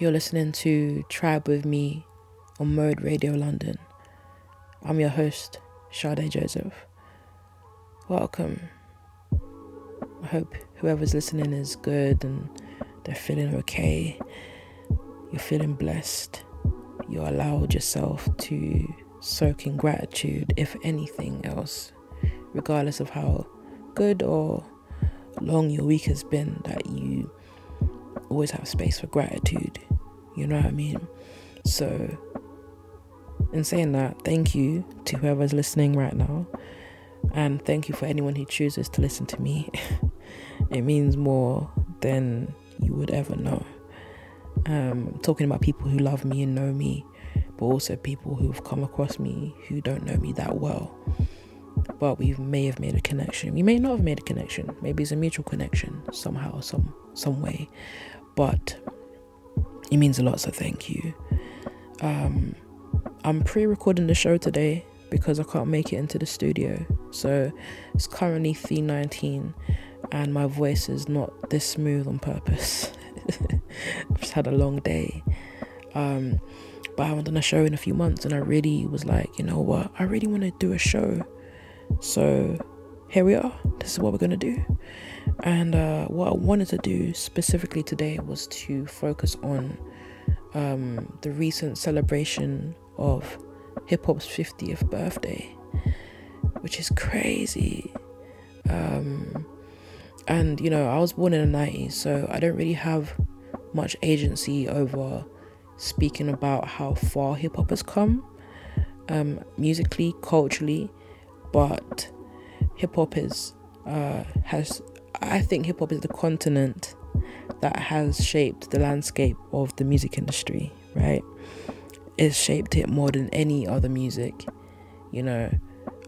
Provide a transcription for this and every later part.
You're listening to Tribe with me on Mode Radio London. I'm your host, Shadé Joseph. Welcome. I hope whoever's listening is good and they're feeling okay. You're feeling blessed. You allowed yourself to soak in gratitude, if anything else, regardless of how good or long your week has been, that you always have space for gratitude. You know what I mean? So, in saying that, thank you to whoever's listening right now. And thank you for anyone who chooses to listen to me. it means more than you would ever know. Um, talking about people who love me and know me, but also people who've come across me who don't know me that well. But we may have made a connection. We may not have made a connection. Maybe it's a mutual connection somehow, some some way but it means a lot, so thank you. Um, I'm pre recording the show today because I can't make it into the studio. So it's currently C19 and my voice is not this smooth on purpose. I've just had a long day. Um, but I haven't done a show in a few months and I really was like, you know what, I really want to do a show. So here we are. This is what we're going to do. And uh, what I wanted to do specifically today was to focus on um, the recent celebration of hip hop's 50th birthday, which is crazy. Um, and you know, I was born in the 90s, so I don't really have much agency over speaking about how far hip hop has come um, musically, culturally, but hip hop is uh, has I think hip hop is the continent that has shaped the landscape of the music industry, right? It's shaped it more than any other music, you know.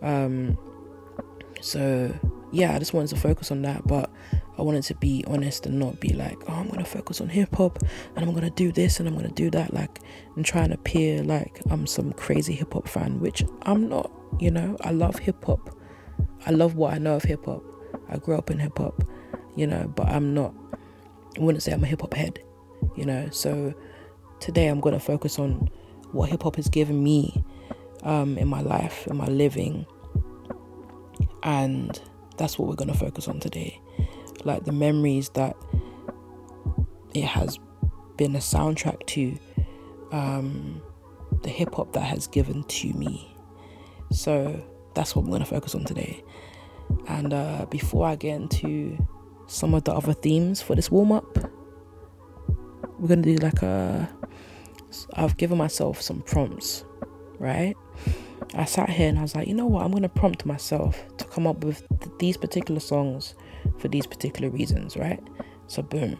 Um, so yeah, I just wanted to focus on that, but I wanted to be honest and not be like, oh, I'm gonna focus on hip hop and I'm gonna do this and I'm gonna do that, like, and try and appear like I'm some crazy hip hop fan, which I'm not. You know, I love hip hop. I love what I know of hip hop. I grew up in hip hop, you know, but I'm not, I wouldn't say I'm a hip hop head, you know. So today I'm going to focus on what hip hop has given me um, in my life, in my living. And that's what we're going to focus on today. Like the memories that it has been a soundtrack to, um, the hip hop that has given to me. So that's what we're going to focus on today. And uh, before I get into some of the other themes for this warm up, we're gonna do like a. I've given myself some prompts, right? I sat here and I was like, you know what? I'm gonna prompt myself to come up with th- these particular songs for these particular reasons, right? So, boom.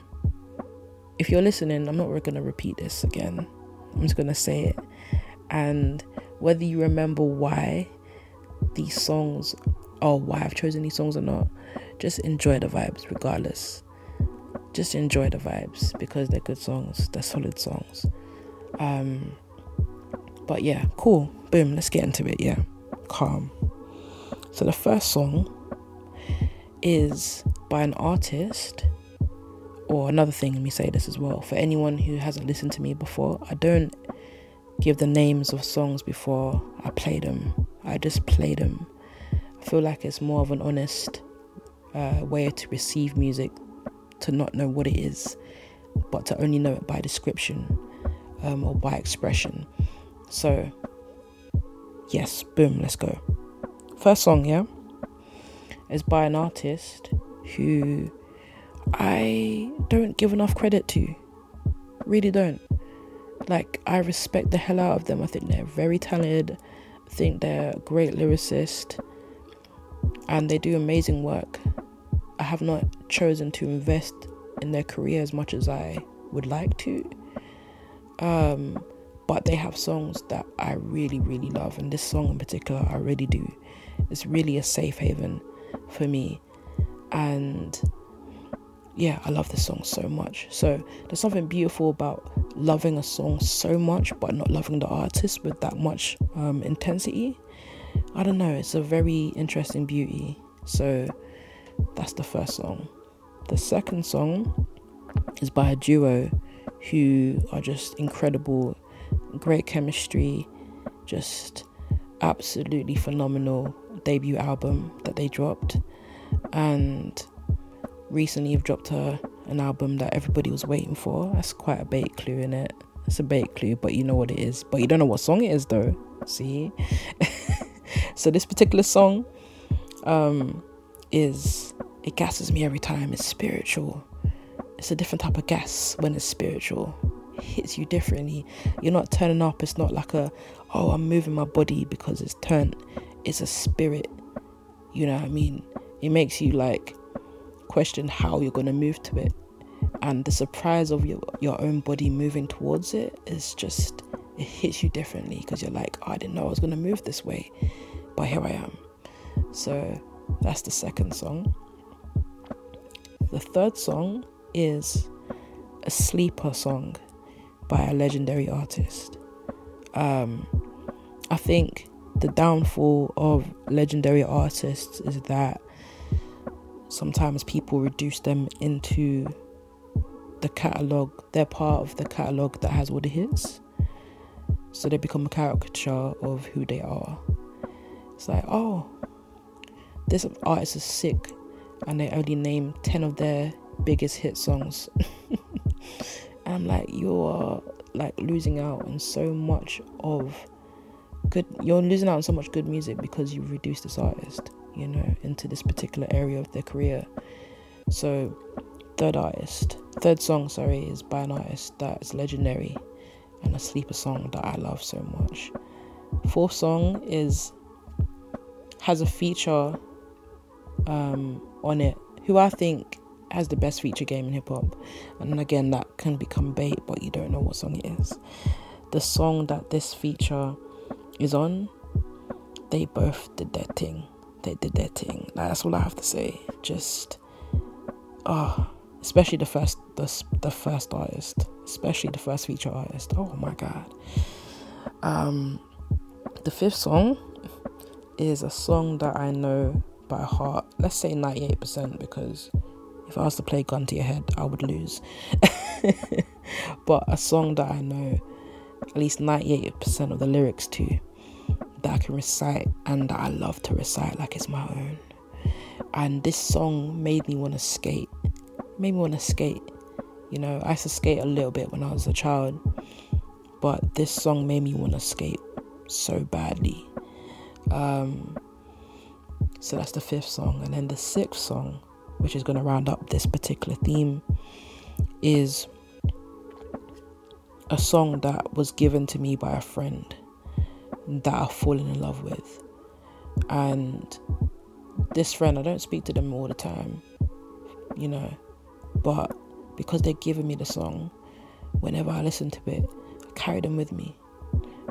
If you're listening, I'm not gonna repeat this again. I'm just gonna say it. And whether you remember why these songs or why I've chosen these songs or not. Just enjoy the vibes regardless. Just enjoy the vibes because they're good songs, they're solid songs. Um but yeah, cool. Boom, let's get into it, yeah. Calm. So the first song is by an artist or another thing, let me say this as well. For anyone who hasn't listened to me before, I don't give the names of songs before I play them. I just play them feel like it's more of an honest uh, way to receive music, to not know what it is, but to only know it by description um, or by expression. So, yes, boom, let's go. First song, yeah, is by an artist who I don't give enough credit to. Really don't. Like, I respect the hell out of them. I think they're very talented. I think they're a great lyricist and they do amazing work. I have not chosen to invest in their career as much as I would like to. Um, but they have songs that I really, really love, and this song in particular, I really do. It's really a safe haven for me, and yeah, I love this song so much. So there's something beautiful about loving a song so much, but not loving the artist with that much um, intensity. I don't know, it's a very interesting beauty. So that's the first song. The second song is by a duo who are just incredible, great chemistry, just absolutely phenomenal debut album that they dropped. And recently you've dropped a, an album that everybody was waiting for. That's quite a bait clue in it. It's a bait clue, but you know what it is. But you don't know what song it is though. See? so this particular song um is it gasses me every time. It's spiritual. It's a different type of gas when it's spiritual. It hits you differently. You're not turning up. It's not like a oh I'm moving my body because it's turned. It's a spirit. You know what I mean? It makes you like question how you're going to move to it and the surprise of your, your own body moving towards it is just it hits you differently because you're like oh, i didn't know i was going to move this way but here i am so that's the second song the third song is a sleeper song by a legendary artist um, i think the downfall of legendary artists is that sometimes people reduce them into the catalog. They're part of the catalog that has all the hits. So they become a caricature of who they are. It's like, oh, this artist is sick, and they only name 10 of their biggest hit songs. and I'm like, you're like losing out on so much of good, you're losing out on so much good music because you reduced this artist you know, into this particular area of their career. So, third artist, third song, sorry, is by an artist that is legendary and a sleeper song that I love so much. Fourth song is has a feature um, on it who I think has the best feature game in hip hop. And again, that can become bait, but you don't know what song it is. The song that this feature is on, they both did their thing they did their thing. that's all I have to say. Just, oh, especially the first, the, the first artist, especially the first feature artist. Oh my god. Um, the fifth song is a song that I know by heart. Let's say ninety-eight percent because if I was to play gun to your head, I would lose. but a song that I know at least ninety-eight percent of the lyrics to that I can recite and that I love to recite like it's my own. And this song made me want to skate. Made me want to skate. You know, I used to skate a little bit when I was a child, but this song made me want to skate so badly. Um, so that's the fifth song. And then the sixth song, which is going to round up this particular theme, is a song that was given to me by a friend that I've fallen in love with. And this friend, I don't speak to them all the time, you know, but because they're giving me the song, whenever I listen to it, I carry them with me.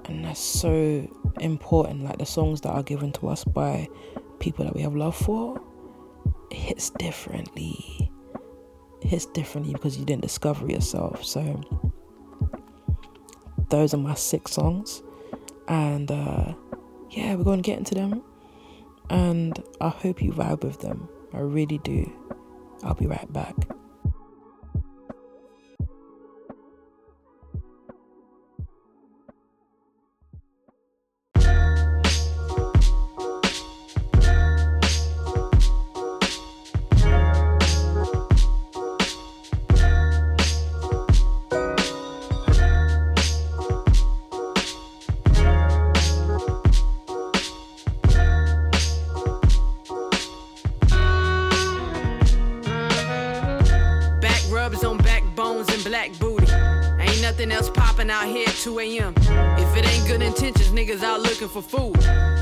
And that's so important. Like the songs that are given to us by people that we have love for, it hits differently. It hits differently because you didn't discover yourself. So those are my six songs and uh, yeah, we're going to get into them. And I hope you vibe with them. I really do. I'll be right back. For food.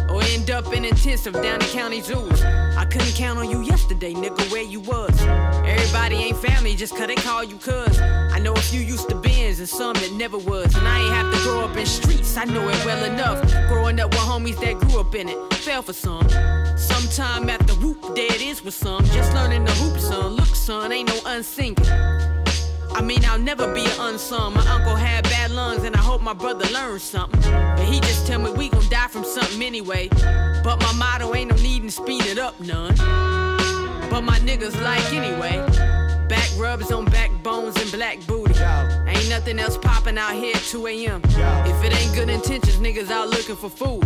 Or end up in intensive down in county zoos. I couldn't count on you yesterday, nigga, where you was. Everybody ain't family just cause they call you cuz. I know a few used to bins and some that never was. And I ain't have to grow up in streets, I know it well enough. Growing up with homies that grew up in it, fell for some. Sometime after whoop, there it is with some. Just learning the hoop, son. Look, son, ain't no unsinging. I mean, I'll never be an unsung. My uncle had bad lungs, and I hope my brother learns something. But he just tell me we gon' die from something anyway. But my motto ain't no needin' speed it up none. But my niggas like anyway. Back rubs on backbones and black booty. Ain't nothing else popping out here at 2 a.m. If it ain't good intentions, niggas out looking for food.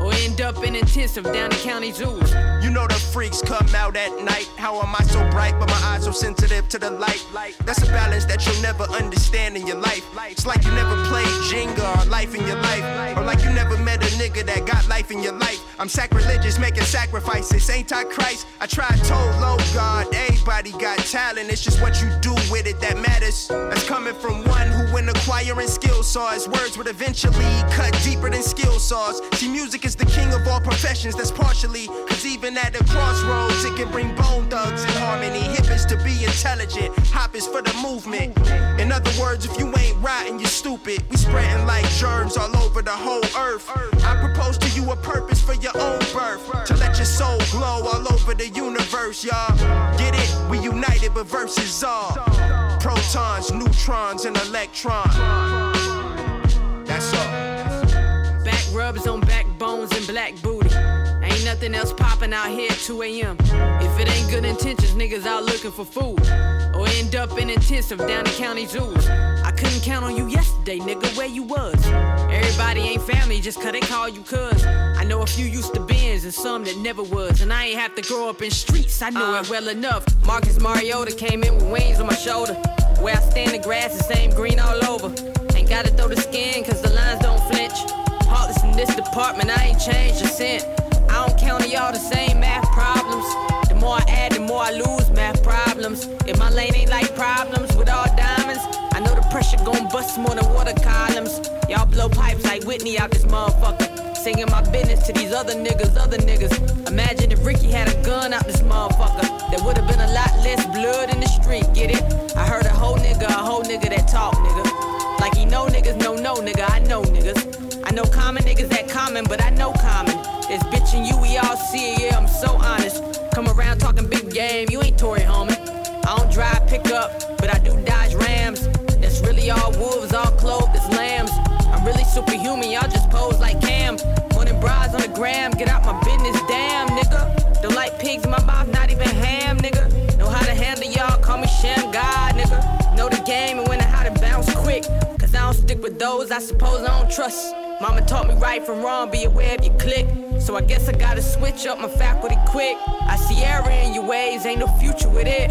Or end up in intensive down the county zoos. You know the freaks come out at night. How am I so bright, but my eyes so sensitive to the light? That's a balance that you'll never understand in your life. It's like you never played Jenga or life in your life. Or like you never met a nigga that got life in your life. I'm sacrilegious, making sacrifices. Ain't I Christ? I tried told low God, everybody got talent. It's just what you do with it that matters. That's coming from one who, when acquiring skill saws, words would eventually cut deeper than skill saws. See, music is the king of all professions, that's partially. Cause even at the crossroads, it can bring bone thugs in harmony. Hip is to be intelligent, hop is for the movement. In other words, if you ain't riding, you're stupid. We spreading like germs all over the whole earth. I propose to you a purpose for your own birth. To let your soul glow all over the universe, y'all. Get it? We united, but verses all. Protons, neutrons, and electrons. That's all. Back rubs on backbones and black booty. Ain't nothing else popping out here at 2 a.m. If it ain't good intentions, niggas out looking for food. Or end up in intensive down the county zoos. Couldn't count on you yesterday, nigga, where you was. Everybody ain't family just cause they call you cuz. I know a few used to bins and some that never was. And I ain't have to grow up in streets, I know it uh. well enough. Marcus Mariota came in with wings on my shoulder. Where I stand, the grass is same green all over. Ain't gotta throw the skin cause the lines don't flinch. Heartless in this department, I ain't changed a cent. I don't count y'all the same math problems. The more I add, the more I lose math problems. If my lane ain't like problems pressure gon' bust more than water columns. Y'all blow pipes like Whitney out this motherfucker. Singing my business to these other niggas, other niggas. Imagine if Ricky had a gun out this motherfucker. There would've been a lot less blood in the street, get it? I heard a whole nigga, a whole nigga that talk, nigga. Like he know niggas, no, no, nigga, I know niggas. I know common niggas that common, but I know common. This bitch and you, we all see it, yeah, I'm so honest. Come around talking big game, you ain't Tory homie. I don't drive pickup, but I do Dodge Rams. That's really all wolves, all clothed as lambs. I'm really superhuman, y'all just pose like Cam. Morning bras on the gram, get out my business, damn, nigga. Don't like pigs in my mouth, not even ham, nigga. Know how to handle y'all, call me Sham God, nigga. Know the game and when and how to bounce quick. Cause I don't stick with those I suppose I don't trust. Mama taught me right from wrong, be aware of your click. So I guess I gotta switch up my faculty quick. I see error in your ways, ain't no future with it.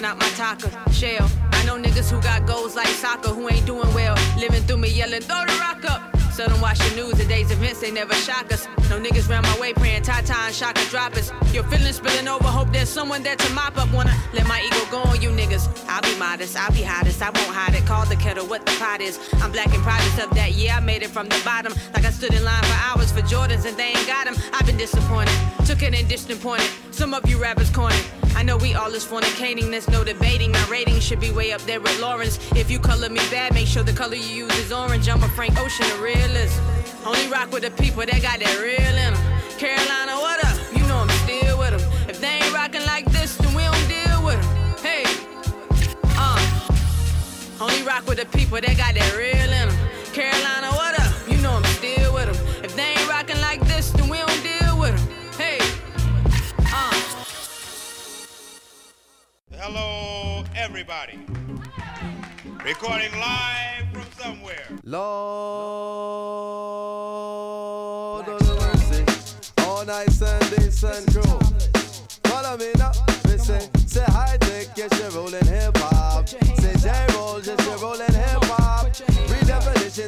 Feel coming out my taco. Shell, I know niggas who got goals like soccer who ain't doing well. Living through me yelling, throw the rock up. Seldom watch the news, today's events, they never shock us. Niggas round my way praying Tata and Shaka drop us. Your feelings spilling over, hope there's someone there to mop up. Wanna let my ego go on you niggas. I'll be modest, I'll be hottest, I won't hide it. Call the kettle what the pot is. I'm black and proud of that, yeah, I made it from the bottom. Like I stood in line for hours for Jordans and they ain't got them. I've been disappointed, took it and disappointed. Some of you rappers corny. I know we all is fornicating, there's no debating. My rating should be way up there with Lawrence. If you color me bad, make sure the color you use is orange. I'm a Frank Ocean, a realist. Only rock with the people that got that real in them. Carolina, what up? You know I'm still with them. If they ain't rocking like this, then we don't deal with them. Hey, uh. Only rock with the people that got that real in them. Carolina, what up? You know I'm still with them. If they ain't rocking like this, then we don't deal with them. Hey, uh. Hello, everybody. Recording live from somewhere. Lord nice and decent crew. Follow me now, listen. Say Hi-Tek, yes you're rolling hip hop. Say J roll, yes you're rolling hip hop.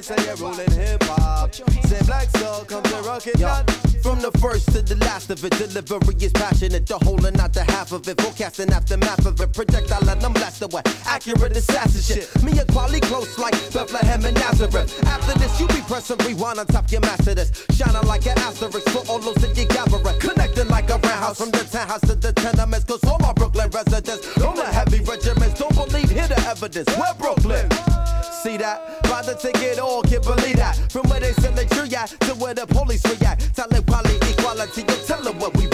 Say you're rolling hip hop. Say black soul, come to rock it not. From the first to the last of it, delivery is passionate. The whole and not the half of it. Forecasting aftermath of it. Projectile and I'm blast away. Accurate assassin shit. Me and quality close like Bethlehem and Nazareth. After this, you be pressing rewind on top your master this. Shining like an asterisk for all those that you gathering. Connecting like a roundhouse from the townhouse to the tenements. Cause all my Brooklyn residents, don't the heavy regiments, don't believe, hear the evidence. We're Brooklyn. See that? Buy the ticket, all can't believe that. From where they sell the at to where the police react. Tell it quality, equality, you tell them where we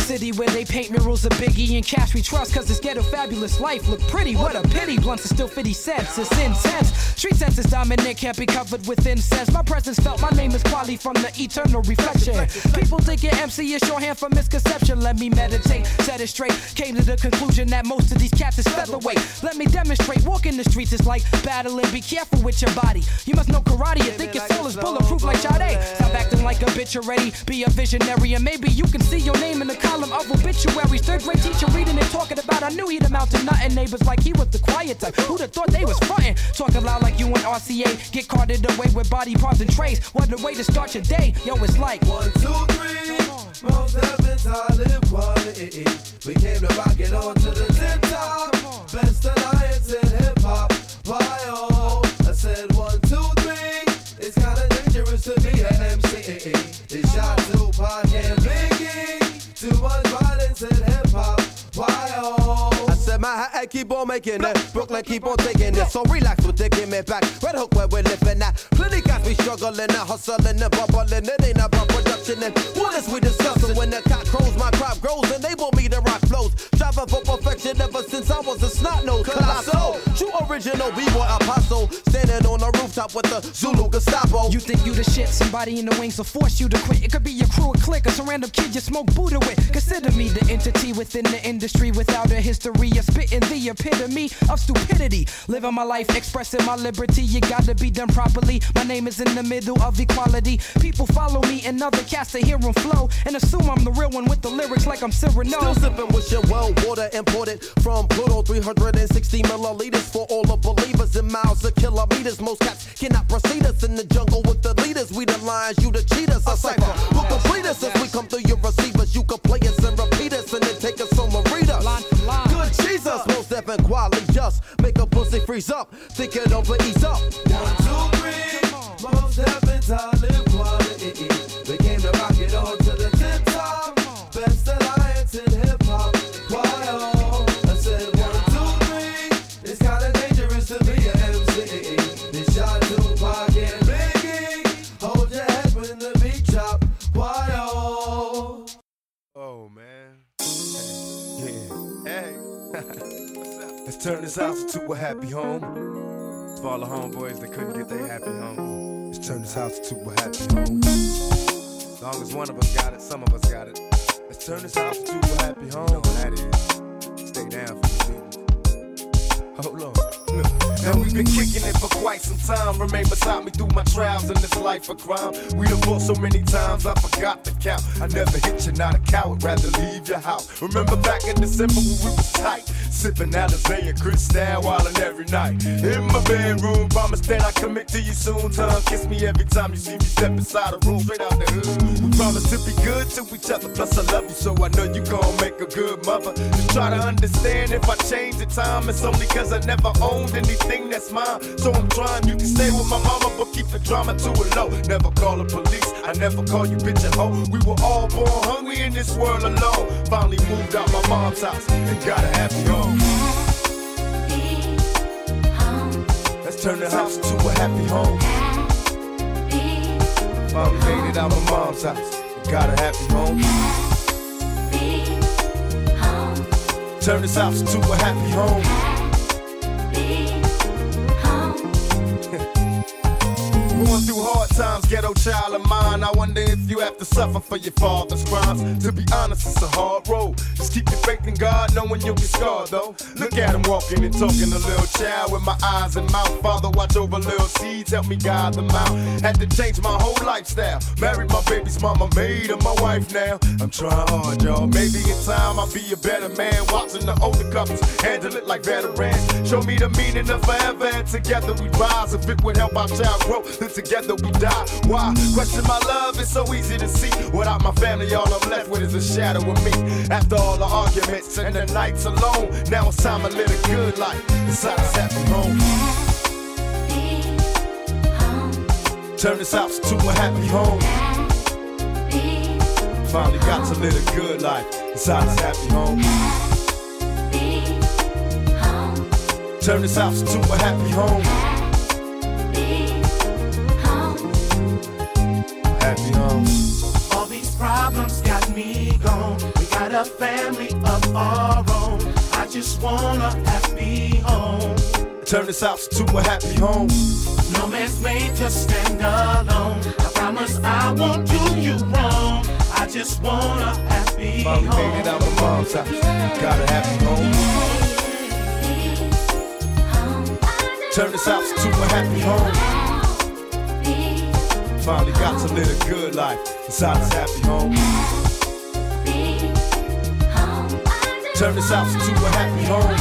City, where they paint murals of Biggie and Cash we trust, cause this ghetto fabulous life look pretty. What a pity, blunts are still 50 cents, it's intense. Street sense is dominant, can't be covered with incense. My presence felt, my name is Kweli from the eternal reflection. People think your MC is shorthand for misconception. Let me meditate, set it straight. Came to the conclusion that most of these cats is featherweight. Let me demonstrate, walking the streets is like battling, be careful with your body. You must know karate, you think your soul is bulletproof like Sade. Stop acting like a bitch already, be a visionary, and maybe you can see your name in the column of obituaries. Third grade teacher reading and talking about, I knew he'd amount to nothing. Neighbors like he was the quiet type. Who'd have thought they was frontin'? Talking loud like you and RCA. Get carted away with body parts and trays. What a way to start your day. Yo, it's like one, two, three. Mos Def and Talib Kweli. We came to rock it on to the tip top. Best alliance in hip hop. Why oh? I said one, two, three. It's kinda dangerous to be an MC. It's shot Tupac and Biggie. Too much violence in hip hop. Why oh? Hat I keep on making it. Brooklyn keep on taking it. So relax with the me back. Red Hook where we're living at. Plenty guys we struggling and hustling and bubbling. It ain't about production and what is we discussing when the cock crows, my crop grows and they want me to rock flows. Striving for perfection ever since I was a snot nose. Colossal, true original B-boy apostle. Standing on the rooftop with the Zulu Gestapo. You think you the shit, somebody in the wings will force you to quit. It could be your crew or clique or some random kid you smoke Buddha with. Consider me the entity within the industry without a history spitting the epitome of stupidity. Living my life, expressing my liberty, you gotta be done properly. My name is in the middle of equality. People follow me and other cats to hear them flow and assume I'm the real one with the lyrics like I'm Cyrano. Still sipping with your well water imported from Pluto 360 milliliters for all the believers in miles of kilometers. Most cats cannot proceed us in the jungle with the leaders. We the lions, you the cheaters. A cipher who complete us as we come through your receivers. You can play us and repeat us and then take us home us. Good Jesus, Mos and Kweli just make a pussy freeze up. Think it over, ease up. One, two, three. Mos Def and Talib Kweli. We came to rock it on to the tip top. Best alliance in hip hop. Why uh, turn this house into a happy home. For all the homeboys that couldn't get their happy home. Let's turn this house into a happy home. As long as one of us got it, some of us got it. Let's turn this house into a happy home. You know that is. Stay down for the beat. Hold on. Now we've been kicking it for quite some time. Remain beside me through my trials in this life of crime. We done fought so many times, I forgot to count. I never hit you, not a coward, rather leave your house. Remember back in December when we was tight, sipping Alizé and Cristal wildin' every night. In my bedroom, promise that I commit to you soon. Tongue kiss me every time you see me step inside a room, straight out the hood. We promise to be good to each other, plus I love you, so I know you gon' make a good mother. Just try to understand if I change the time, it's only cause I never owned anything that's mine. So I'm trying, you can stay with my mama, but keep the drama to a low. Never call the police, I never call you bitch and hoe. We were all born hungry in this world alone. Finally moved out my mom's house and got a happy home. Let's turn the house to a happy home. Finally made it out my mom's house and got a happy home. Turn this house to a happy home. Through hard times, ghetto child of mine. I wonder if you have to suffer for your father's crimes. To be honest, it's a hard road. Just keep your faith in God, knowing you'll get scarred though. Look at him walking and talking a little child with my eyes and mouth. Father, watch over little seeds, help me guide them out. Had to change my whole lifestyle. Married my baby's mama, made her my wife now. I'm trying hard, y'all. Maybe in time I'll be a better man. Watching the older couples handle it like veterans. Show me the meaning of forever, and together we rise. If it would help our child grow, then together we die. Why? Question my love, it's so easy to see. Without my family, all I'm left with is a shadow of me. After all the arguments and the nights alone, now it's time to live a good life. Inside this happy home. Turn this house to a happy home. Finally got to live a good life inside this happy home. Turn this house to a happy home. happy home. All these problems got me gone. We got a family of our own. I just want a happy home. Turn this house to a happy home. No man's made to stand alone. I promise I won't do you wrong. I just want a happy Mommy home. Made it out my mom's house. Got a happy home. Turn this house to a happy home. Finally got to live a good life inside this happy home. Turn this house to a happy home.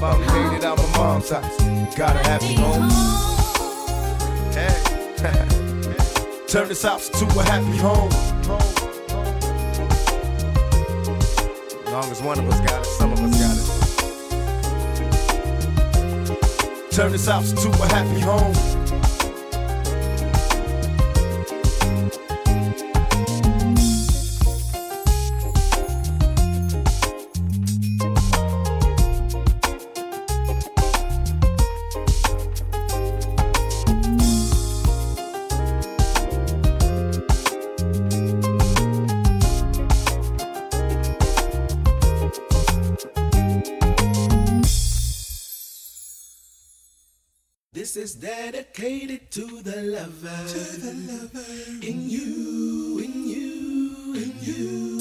Mommy made it out my mom's house. Got a happy home. Hey. Turn this house to a happy home. As long as one of us got it, some of us got it. Turn this house to a happy home. Dedicated to the lover, to the lover in you, in you, in you.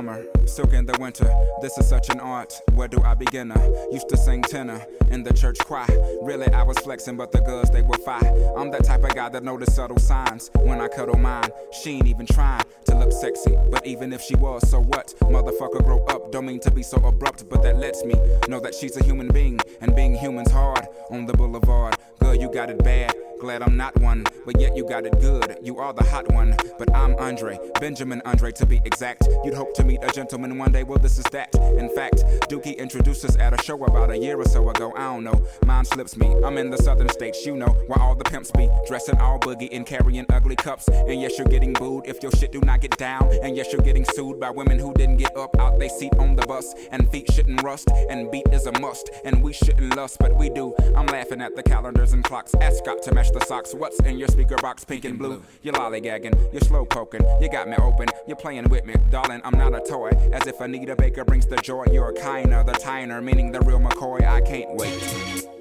Summer, silk in the winter. This is such an art. Where do I begin? Used to sing tenor in the church choir. Really, I was flexing, but the girls they were fine. I'm that type of guy that notice subtle signs when I cuddle mine. She ain't even trying to look sexy, but even if she was, so what? Motherfucker, grow up. Don't mean to be so abrupt, but that lets me know that she's a human being, and being human's hard on the boulevard. Girl, you got it bad. Glad I'm not one, but yet you got it good. You are the hot one, but I'm Andre, Benjamin Andre to be exact. You'd hope to meet a gentleman one day, well, this is that. In fact, Dookie introduced us at a show about a year or so ago. I don't know, mine slips me. I'm in the southern states, you know, where all the pimps be dressing all boogie and carrying ugly cups. And yes, you're getting booed if your shit do not get down. And yes, you're getting sued by women who didn't get up out they seat on the bus. And feet shouldn't rust, and beat is a must. And we shouldn't lust, but we do. I'm laughing at the calendars and clocks. Ask Scott to match the socks. What's in your speaker box, pink and blue? You're lollygagging, you're slow poking, you got me open, you're playing with me, darling. I'm not a toy. As if Anita Baker brings the joy. You're a kinder, the tiner, meaning the real McCoy. I can't wait.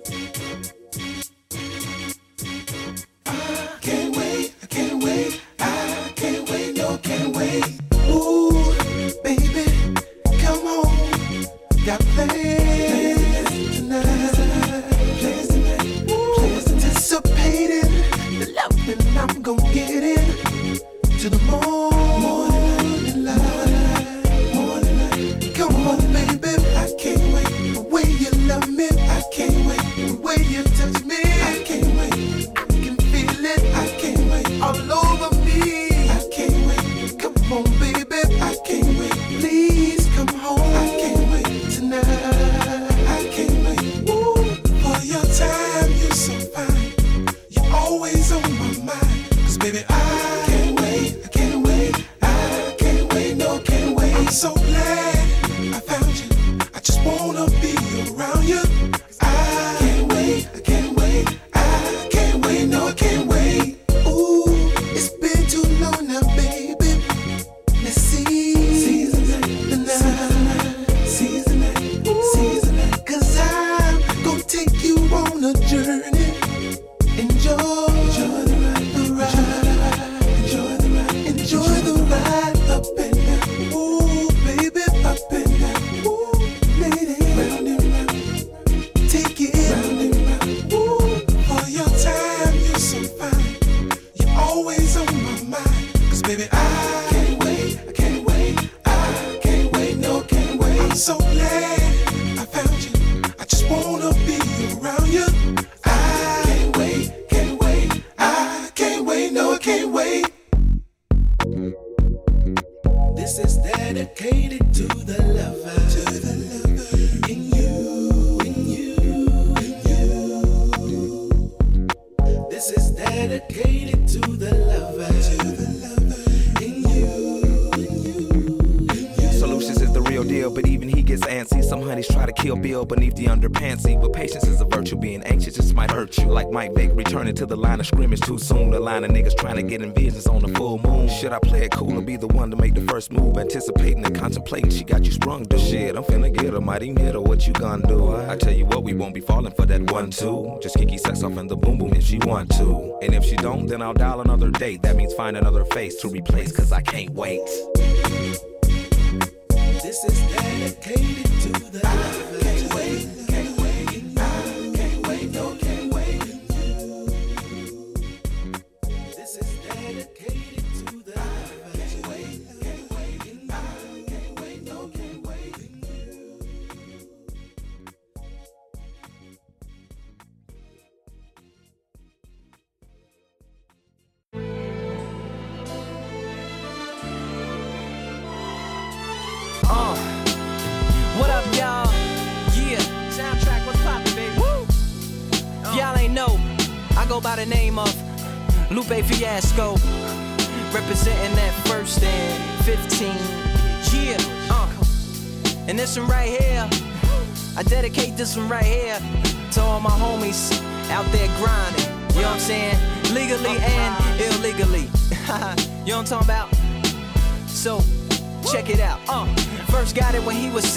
One two. Just kinky sex off in the boom boom if she want to. And if she don't, then I'll dial another date. That means find another face to replace, cause I can't wait.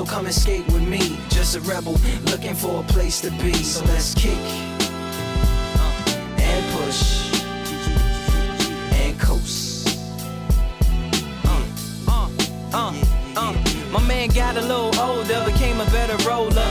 So come and skate with me, just a rebel looking for a place to be. So let's kick uh, and push and coast. Uh, uh, uh, uh. My man got a little older, became a better roller.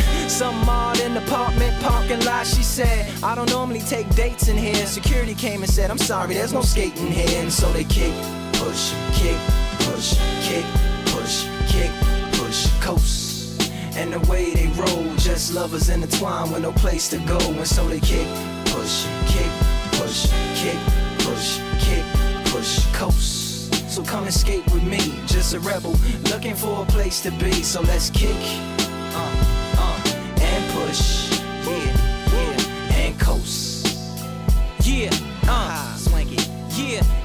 Some odd in the apartment parking lot. She said, I don't normally take dates in here. Security came and said, I'm sorry, there's no skating here. And so they kick, push, kick, push, kick, push, kick, push, coast. And the way they roll, just lovers intertwined with no place to go. And so they kick, push, kick, push, kick, push, kick, push, coast. So come and skate with me, just a rebel looking for a place to be. So let's kick, uh, push, yeah, yeah, and coast, yeah, uh,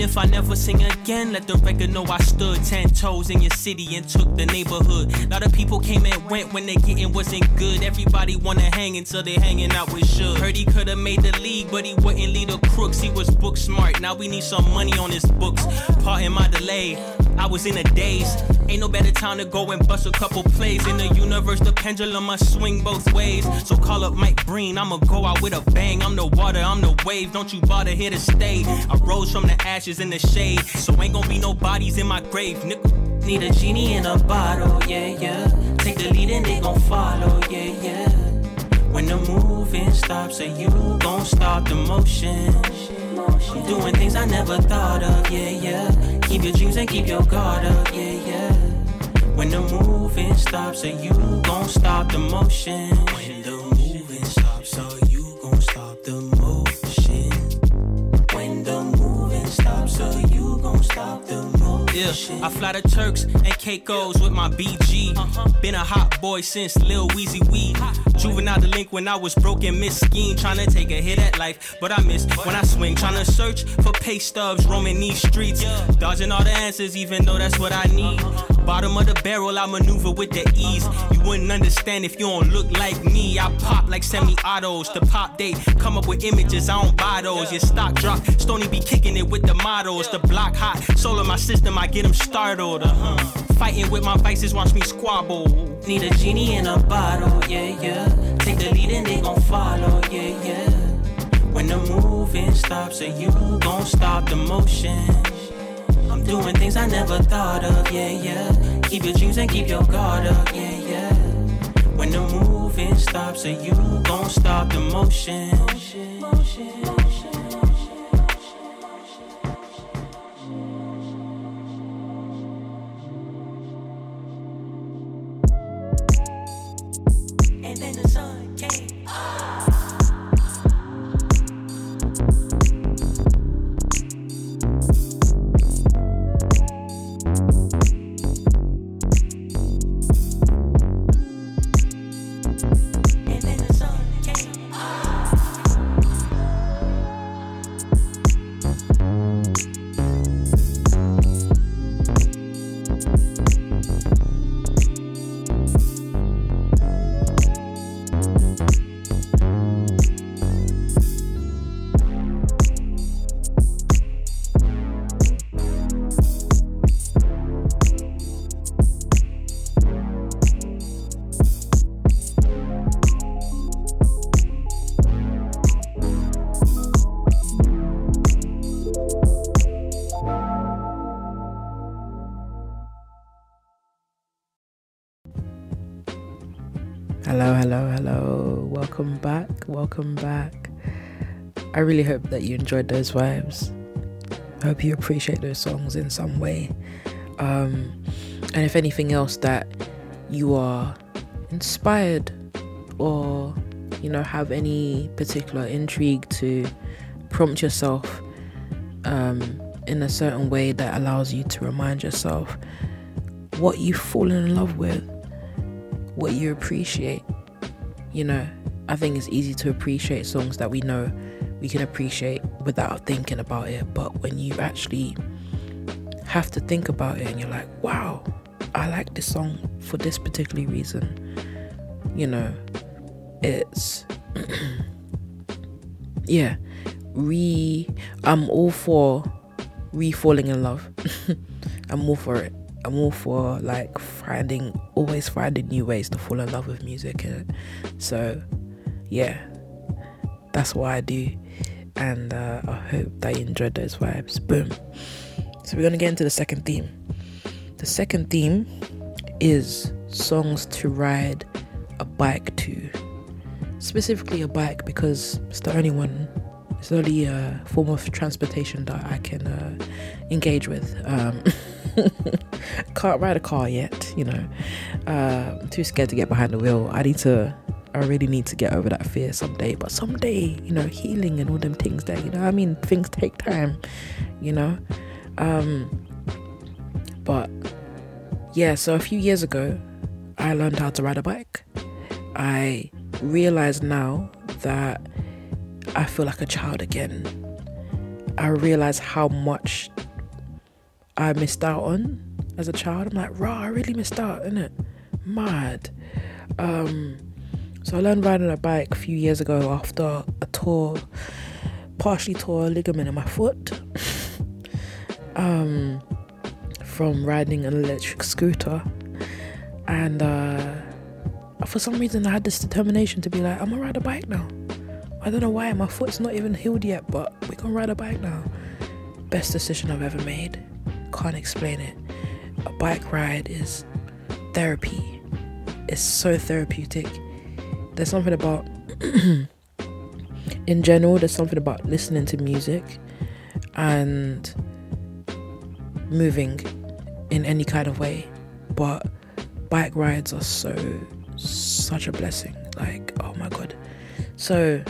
if I never sing again, let the record know I stood ten toes in your city and took the neighborhood. A lot of people came and went when they getting wasn't good. Everybody wanna hang until they hanging out with Suge. Heard he could've made the league, but he wouldn't lead the crooks. He was book smart. Now we need some money on his books. Pardon my delay. I was in a daze. Ain't no better time to go and bust a couple plays. In the universe, the pendulum must swing both ways. So call up Mike Breen, I'ma go out with a bang. I'm the water, I'm the wave. Don't you bother here to stay. I rose from the ashes in the shade. So ain't gonna be no bodies in my grave, nigga. Need a genie in a bottle, yeah, yeah. Take the lead and they gon' follow, yeah, yeah. When the moving stops, so you gon' stop the motion. I'm doing things I never thought of, yeah, yeah. Keep your dreams and keep your guard up, yeah, yeah. When the moving stops, so you gon' stop the motion. When the Yeah, I fly to Turks and Caicos with my BG. Been a hot boy since Lil Weezy Wee. Juvenile delinquent, when I was broken, miss scheme, trying to take a hit at life, but I missed when I swing, trying to search for pay stubs, roaming these streets, dodging all the answers, even though that's what I need. Bottom of the barrel, I maneuver with the ease. You wouldn't understand if you don't look like me. I pop like semi-autos. The pop date, come up with images, I don't buy those. Your stock drop, Stony be kicking it with the models. The block hot, soul of my system, I get them startled. Uh-huh. Fighting with my vices, watch me squabble. Need a genie in a bottle, yeah, yeah. Take the lead and they gon' follow, yeah, yeah. When the moving stops, so you gon' stop the motion. I'm doing things I never thought of, yeah, yeah. Keep your dreams and keep your guard up, yeah, yeah. When the moving stops, so you gon' stop the motion. And Welcome back. Welcome back. I really hope that you enjoyed those vibes. I hope you appreciate those songs in some way. Um, and if anything else, that you are inspired or, you know, have any particular intrigue to prompt yourself um, in a certain way that allows you to remind yourself what you've fallen in love with what you appreciate. You know, I think it's easy to appreciate songs that we know we can appreciate without thinking about it. But when you actually have to think about it and you're like, wow, I like this song for this particular reason, you know, it's, yeah, re, I'm all for re falling in love. I'm all for it. I'm all for like finding, always finding new ways to fall in love with music. So, yeah, that's what I do. And uh, I hope that you enjoyed those vibes. Boom. So, we're going to get into the second theme. The second theme is songs to ride a bike to. Specifically, a bike because it's the only one, it's the only uh, form of transportation that I can uh, engage with. Um, can't ride a car yet, you know. Uh, I'm too scared to get behind the wheel. I need to, I really need to get over that fear someday. But someday, you know, healing and all them things there, you know, I mean, things take time, you know. Um, but yeah, so a few years ago, I learned how to ride a bike. I realize now that I feel like a child again. I realize how much I missed out on as a child. I'm like, raw, I really missed out, innit? Mad. Um, so I learned riding a bike a few years ago after a tour, partially tore a ligament in my foot. um, from riding an electric scooter, and uh, for some reason I had this determination to be like, I'm gonna ride a bike now. I don't know why my foot's not even healed yet, but we can ride a bike now. Best decision I've ever made. Can't explain it. A bike ride is therapy. It's so therapeutic. There's something about, in general, there's something about listening to music and moving in any kind of way. But bike rides are so, such a blessing. Like, oh my god. So,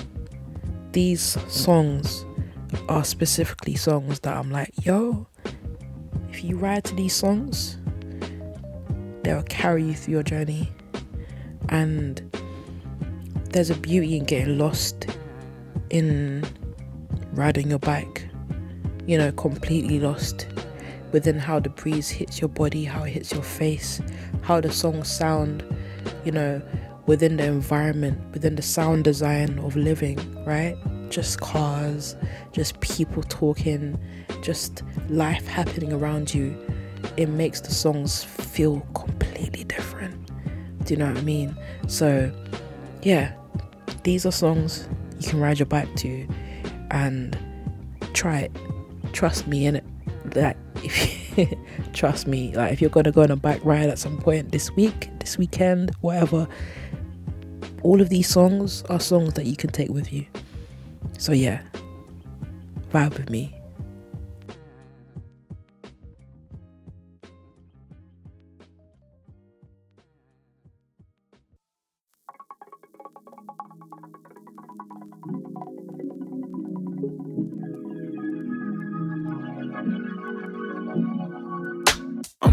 these songs are specifically songs that I'm like, yo, if you ride to these songs, they'll carry you through your journey. And there's a beauty in getting lost in riding your bike, you know, completely lost within how the breeze hits your body, how it hits your face, how the songs sound, you know, within the environment, within the sound design of living, right? Just cars, just people talking, just life happening around you. It makes the songs feel completely different. Do you know what I mean? So, yeah, these are songs you can ride your bike to and try it. Trust me in it. That if you, trust me, like if you're gonna go on a bike ride at some point this week, this weekend, whatever, all of these songs are songs that you can take with you. So yeah, vibe with me.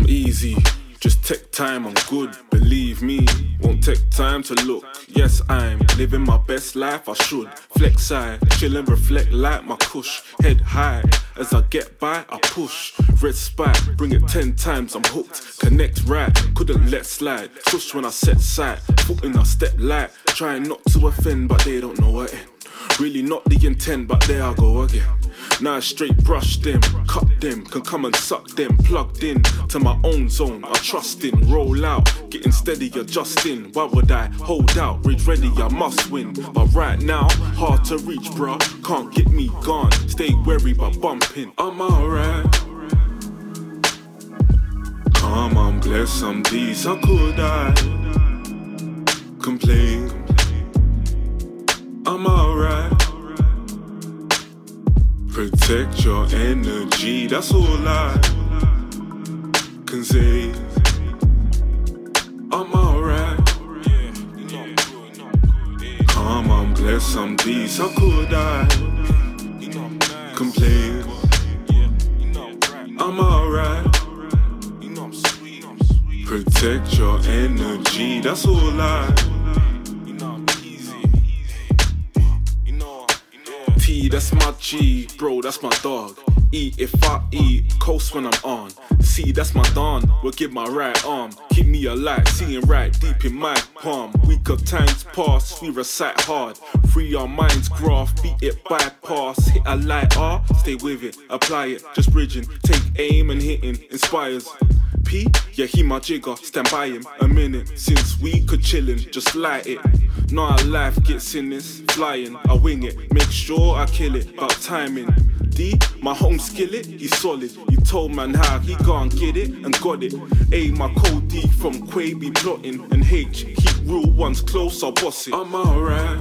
Easy, just take time, I'm good, believe me. Won't take time to look. Yes, I'm living my best life, I should. Flex side, chill and reflect like my cush. Head high, as I get by, I push. Red spike, bring it ten times, I'm hooked. Connect right, couldn't let slide. Push when I set sight, foot in a step light. Trying not to offend, but they don't know what. Really not the intent, but there I go again. Now I straight brush them, cut them, can come and suck them. Plugged in to my own zone, I trust in. Roll out, getting steady, adjusting. Why would I hold out? Ridge ready, I must win. But right now, hard to reach, bruh. Can't get me gone. Stay wary, but bumping. I'm alright. Calm, I'm blessed, I'm these. How could I complain? I'm alright. Protect your energy, that's all I can say. I'm alright. Calm, I'm blessed, I'm these. How could I complain? I'm alright. Protect your energy, that's all I. That's my G, bro, that's my dog. E if I eat, coast when I'm on. See, that's my dawn, will give my right arm. Keep me alive, seeing right deep in my palm. Week of times pass, we recite hard. Free our minds, graph, beat it bypass. Hit a light R, stay with it, apply it, just bridging. Take aim and hitting, inspires. P, yeah, he my jigger, stand by him a minute. Since we could chillin', just light it. Know our life gets in this, flying, I wing it, make sure I kill it, about timing. D, my home skillet, he's solid. He told man how he can't get it and got it. A, my code D from Quay be plotting, and H, keep real ones close, I'll boss it. I'm alright.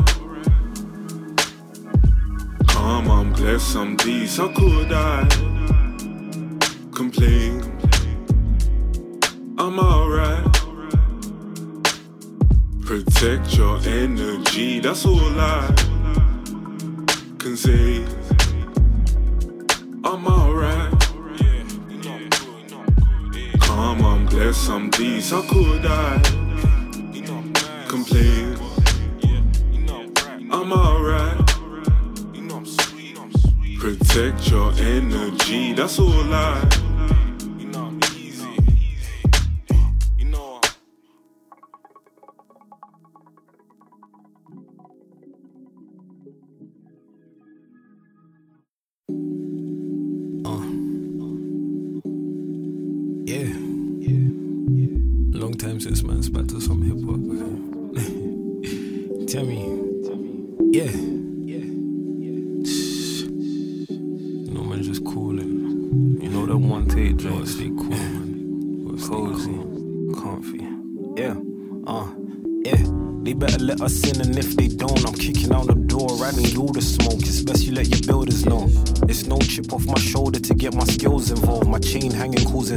Calm, I'm blessed, I'm could I complain? I'm alright. Protect your energy, that's all I can say. I'm alright. Calm, I'm blessed, I'm these. How could I complain? I'm alright. Protect your energy, that's all I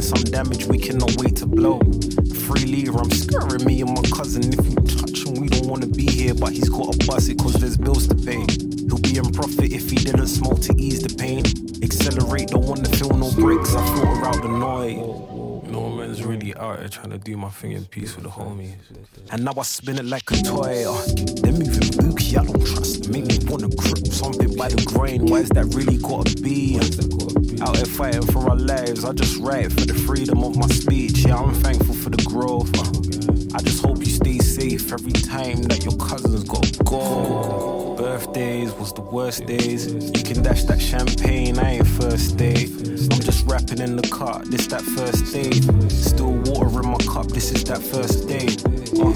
some damage we cannot wait to blow. Free leader, I'm scaring me and my cousin. If you touch him, we don't wanna be here, but he's got to bust it cause there's bills to pay. He'll be in profit if he didn't smoke to ease the pain. Accelerate, don't wanna feel no breaks. I filter out the noise. No man's really out here trying to do my thing in peace with the homies. And now I spin it like a toy. Uh, they're moving booky, I don't trust. Make me wanna grip something by the grain. Why is that really gotta be? Out here fighting for our lives. I just write for the freedom of my speech. Yeah, I'm thankful for the growth. I just hope you stay safe every time that your cousins got go. Birthdays was the worst days. You can dash that champagne, I ain't first date. I'm just rapping in the car, this that first date. Still water in my cup, this is that first date. Uh,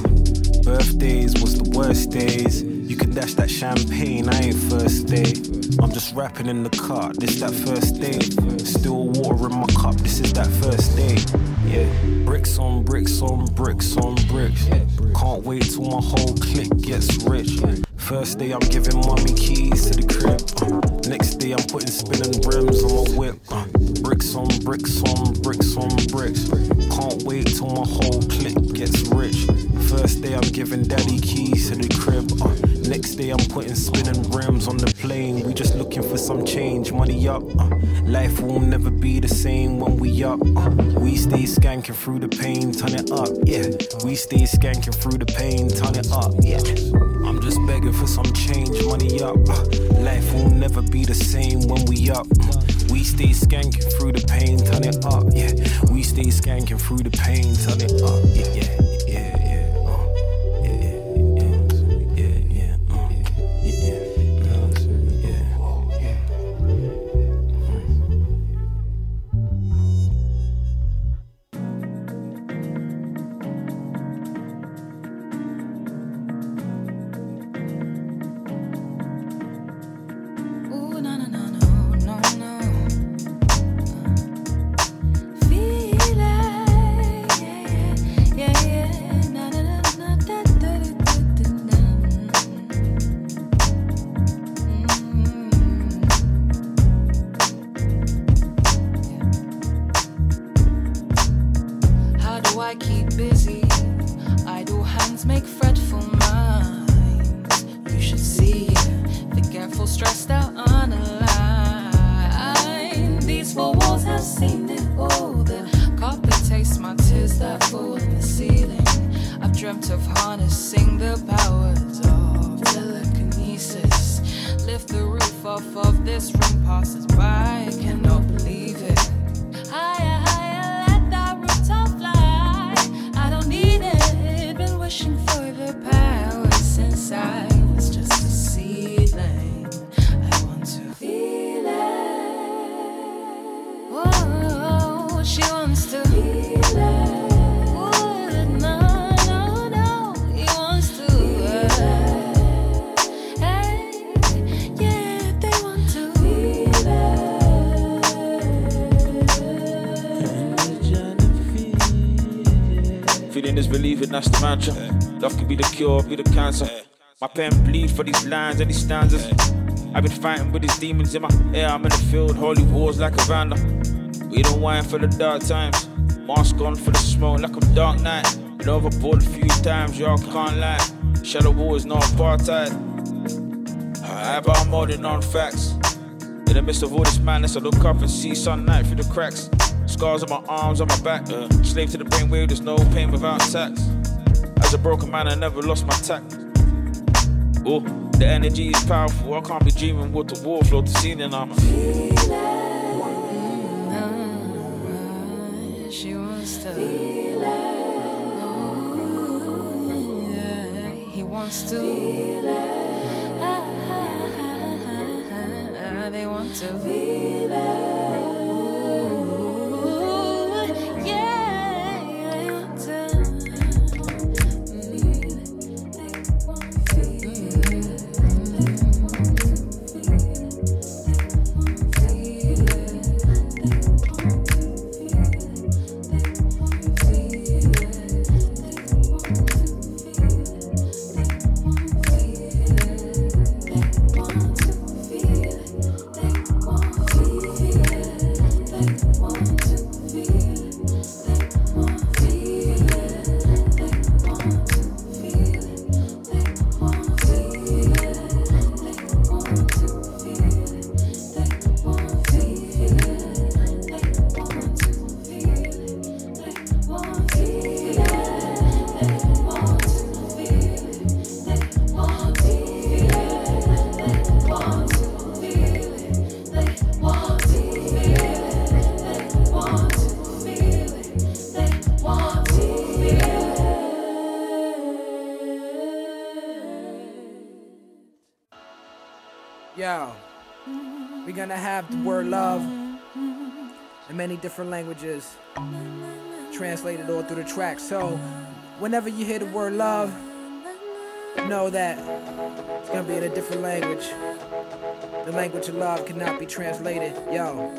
birthdays was the worst days. You can dash that champagne, I ain't first date. I'm just rapping in the car, this that first date. Still water in my cup, this is that first date. Yeah, bricks on bricks on bricks on bricks. Can't wait till my whole clique gets rich. First day I'm giving mommy keys to the crib. Uh, next day I'm putting spinning rims on my whip. Uh, bricks on bricks on bricks on bricks. Can't wait till my whole clique gets rich. First day I'm giving daddy keys to the crib. Uh, next day I'm putting spinning rims on the plane. We just looking for some change, money up. Uh, life will never be the same when we up. Uh, we stay skanking through the pain, turn it up. Yeah, we stay skanking through the pain, turn it up. Yeah, I'm just begging for some change, money up. Uh, life will never be the same when we up. Uh, we stay skanking through the pain, turn it up. Yeah, we stay skanking through the pain, turn it up. Yeah, yeah, yeah, yeah. Cure, be the cancer. My pen bleed for these lines and these stanzas. I've been fighting with these demons in my air. I'm in the field, holy wars like a vandal. We don't whine for the dark times. Mask on for the smoke like a dark night. Been overboard a few times, y'all can't lie. Shadow war is no apartheid. I more than on facts. In the midst of all this madness, I look up and see sunlight through the cracks. Scars on my arms, on my back. Uh, slave to the brainwave, there's no pain without tax. A broken man, I never lost my tact. Oh, the energy is powerful. I can't be dreaming with the wall floor to ceiling. I'm She wants to. Yeah, he wants to feel ah, ah, ah, they want to feel different languages, translated all through the track. So, whenever you hear the word love, know that it's gonna be in a different language. The language of love cannot be translated. Yo.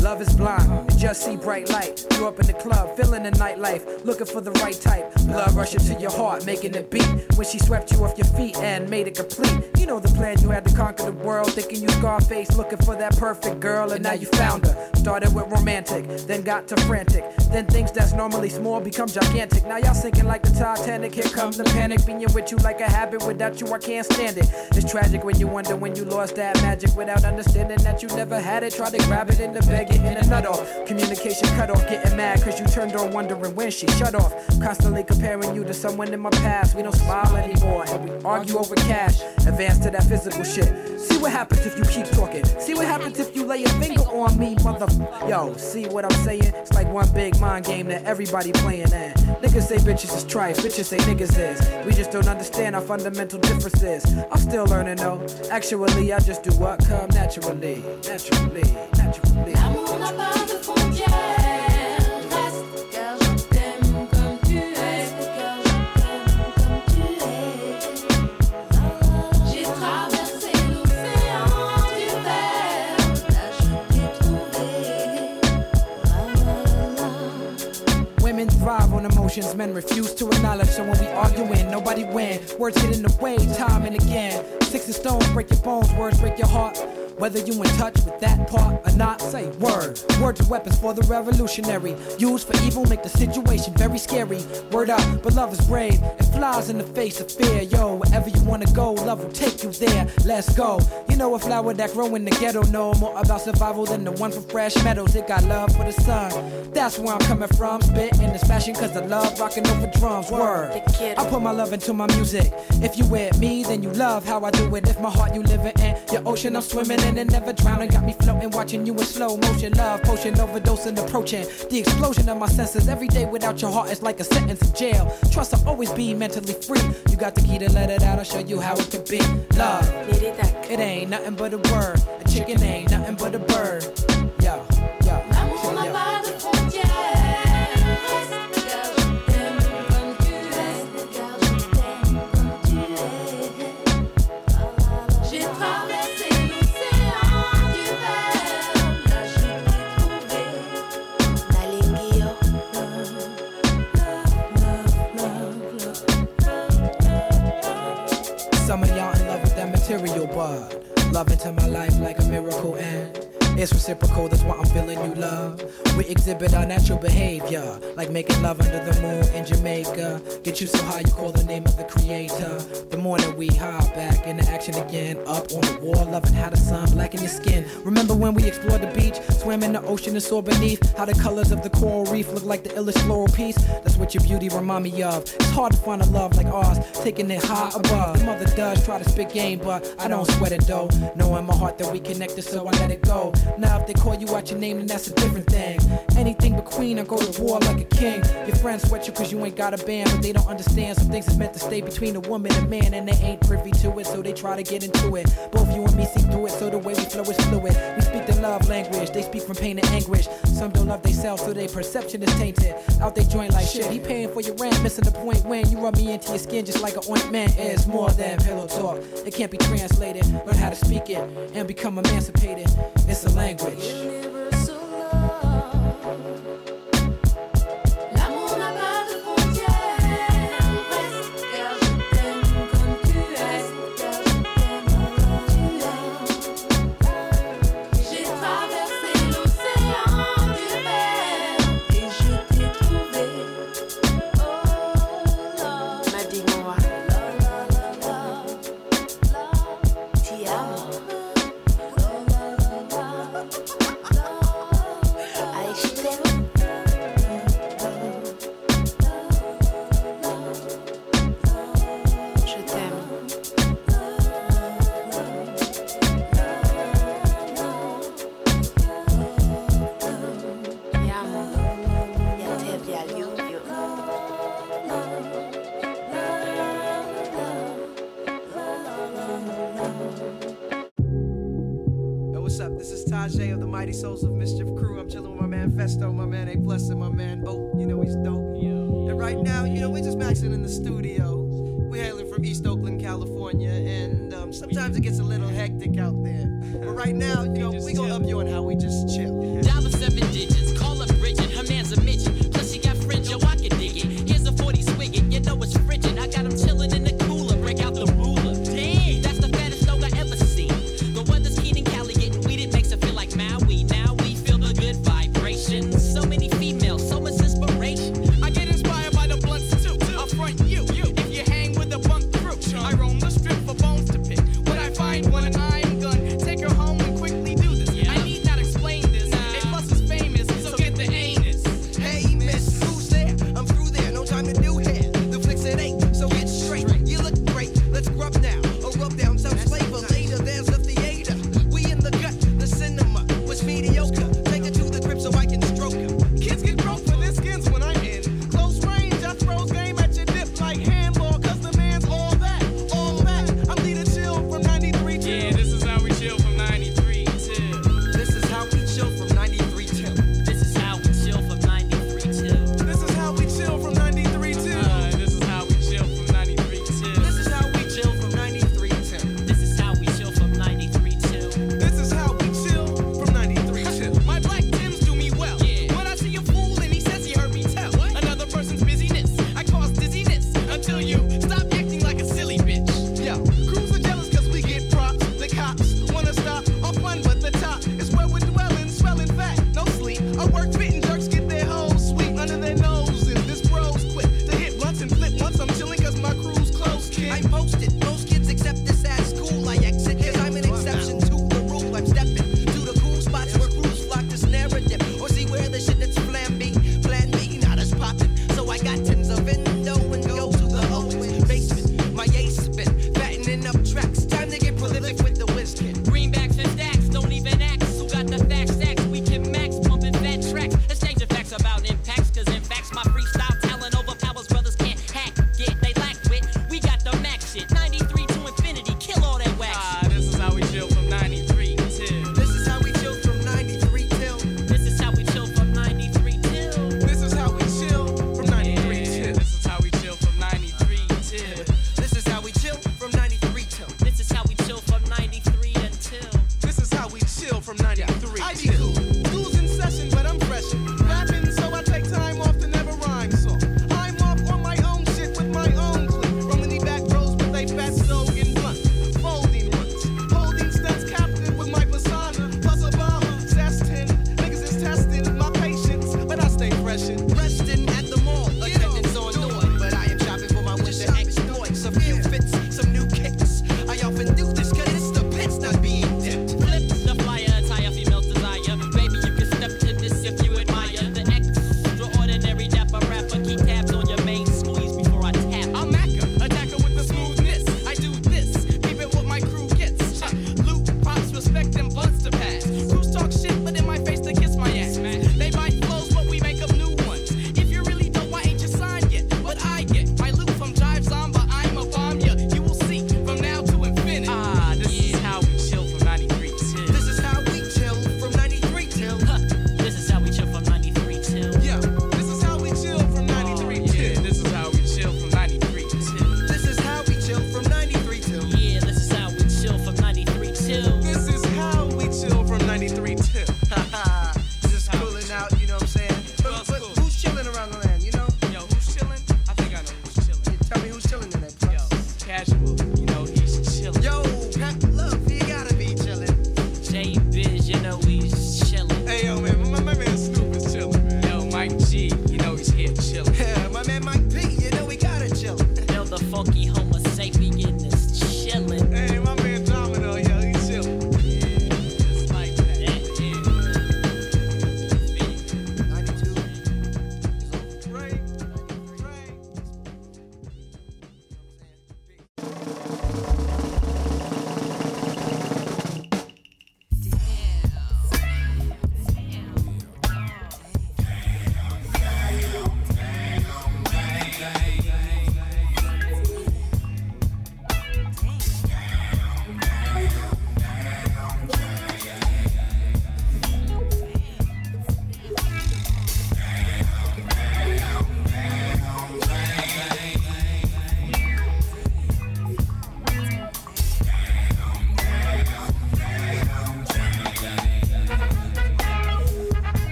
Love is blind, you just see bright light. You up in the club, feeling the nightlife, looking for the right type. Blood rushing to your heart, making it beat. When she swept you off your feet and made it complete. You know the plan, you had to conquer the world. Thinking you Scarface, looking for that perfect girl, and now you found her. Started with romantic, then got to frantic. Then things that's normally small become gigantic. Now y'all sinking like the Titanic. Here comes the panic, being with you like a habit. Without you, I can't stand it. It's tragic when you wonder when you lost that magic without understanding that you never had it. Try to grab it in the bag, it in a nut off. Communication cut off, getting mad cause you turned on, wondering when she shut off. Constantly comparing you to someone in my past. We don't smile anymore, and we argue over cash. Advance to that physical shit. See what happens if you keep talking. See what happens if you lay a finger on me, mother. Yo, see what I'm saying? It's like one big mind game that everybody playing at. Niggas say bitches is trife, bitches say niggas is. We just don't understand our fundamental differences. I'm still learning though. Actually, I just do what come naturally, naturally, naturally. L'amour n'a pas de emotions, men refuse to acknowledge. So when we arguing, nobody win. Words get in the way, time and again. Sticks and stones break your bones, words break your heart. Whether you in touch with that part or not, say word. Words are weapons for the revolutionary. Used for evil, make the situation very scary. Word up, but love is brave. It flies in the face of fear. Yo, wherever you wanna go, love will take you there. Let's go. You know a flower that grow in the ghetto know more about survival than the one from Fresh Meadows. It got love for the sun. That's where I'm coming from. Spit in this fashion cause I love rocking over drums. Word. I put my love into my music. If you with me, then you love how I do it. If my heart you living in your ocean, I'm swimming in and never drowning. Got me floating, watching you in slow motion. Love potion, overdosing, approaching. The explosion of my senses every day without your heart is like a sentence in jail. Trust I'll always be mentally free. You got the key to let it out, I'll show you how it can be. Love, it ain't nothing but a word. A chicken ain't nothing but a bird. Material, but love into my life like a miracle, and it's reciprocal. That's why I'm feeling you love. We exhibit our natural behavior, like making love under the moon in Jamaica. Get you so high, you call the name of the creator. The morning we hop back into action again, up on the wall, loving how the sun blacken your skin. Remember when we explored the beach, swam in the ocean and saw beneath how the colors of the coral reef look like the illest floral piece? That's what your beauty remind me of. It's hard to find a love like ours, taking it high above. The mother does try to spit game, but I don't sweat it though. Knowing my heart that we connected, so I let it go. Now if they call you out your name, then that's a different thing. Anything but queen, I go to war like a king. Your friends sweat you cause you ain't got a band, but they don't understand some things is meant to stay between a woman and man, and they ain't privy to it, so they try to get into it. Both you and me see through it, so the way we flow is fluid. We speak the love language, they speak from pain and anguish. Some don't love themselves, so their perception is tainted. Out they joint like shit, he paying for your rent, missing the point when you rub me into your skin just like an ointment. It's more than pillow talk, it can't be translated. Learn how to speak it and become emancipated. It's a language.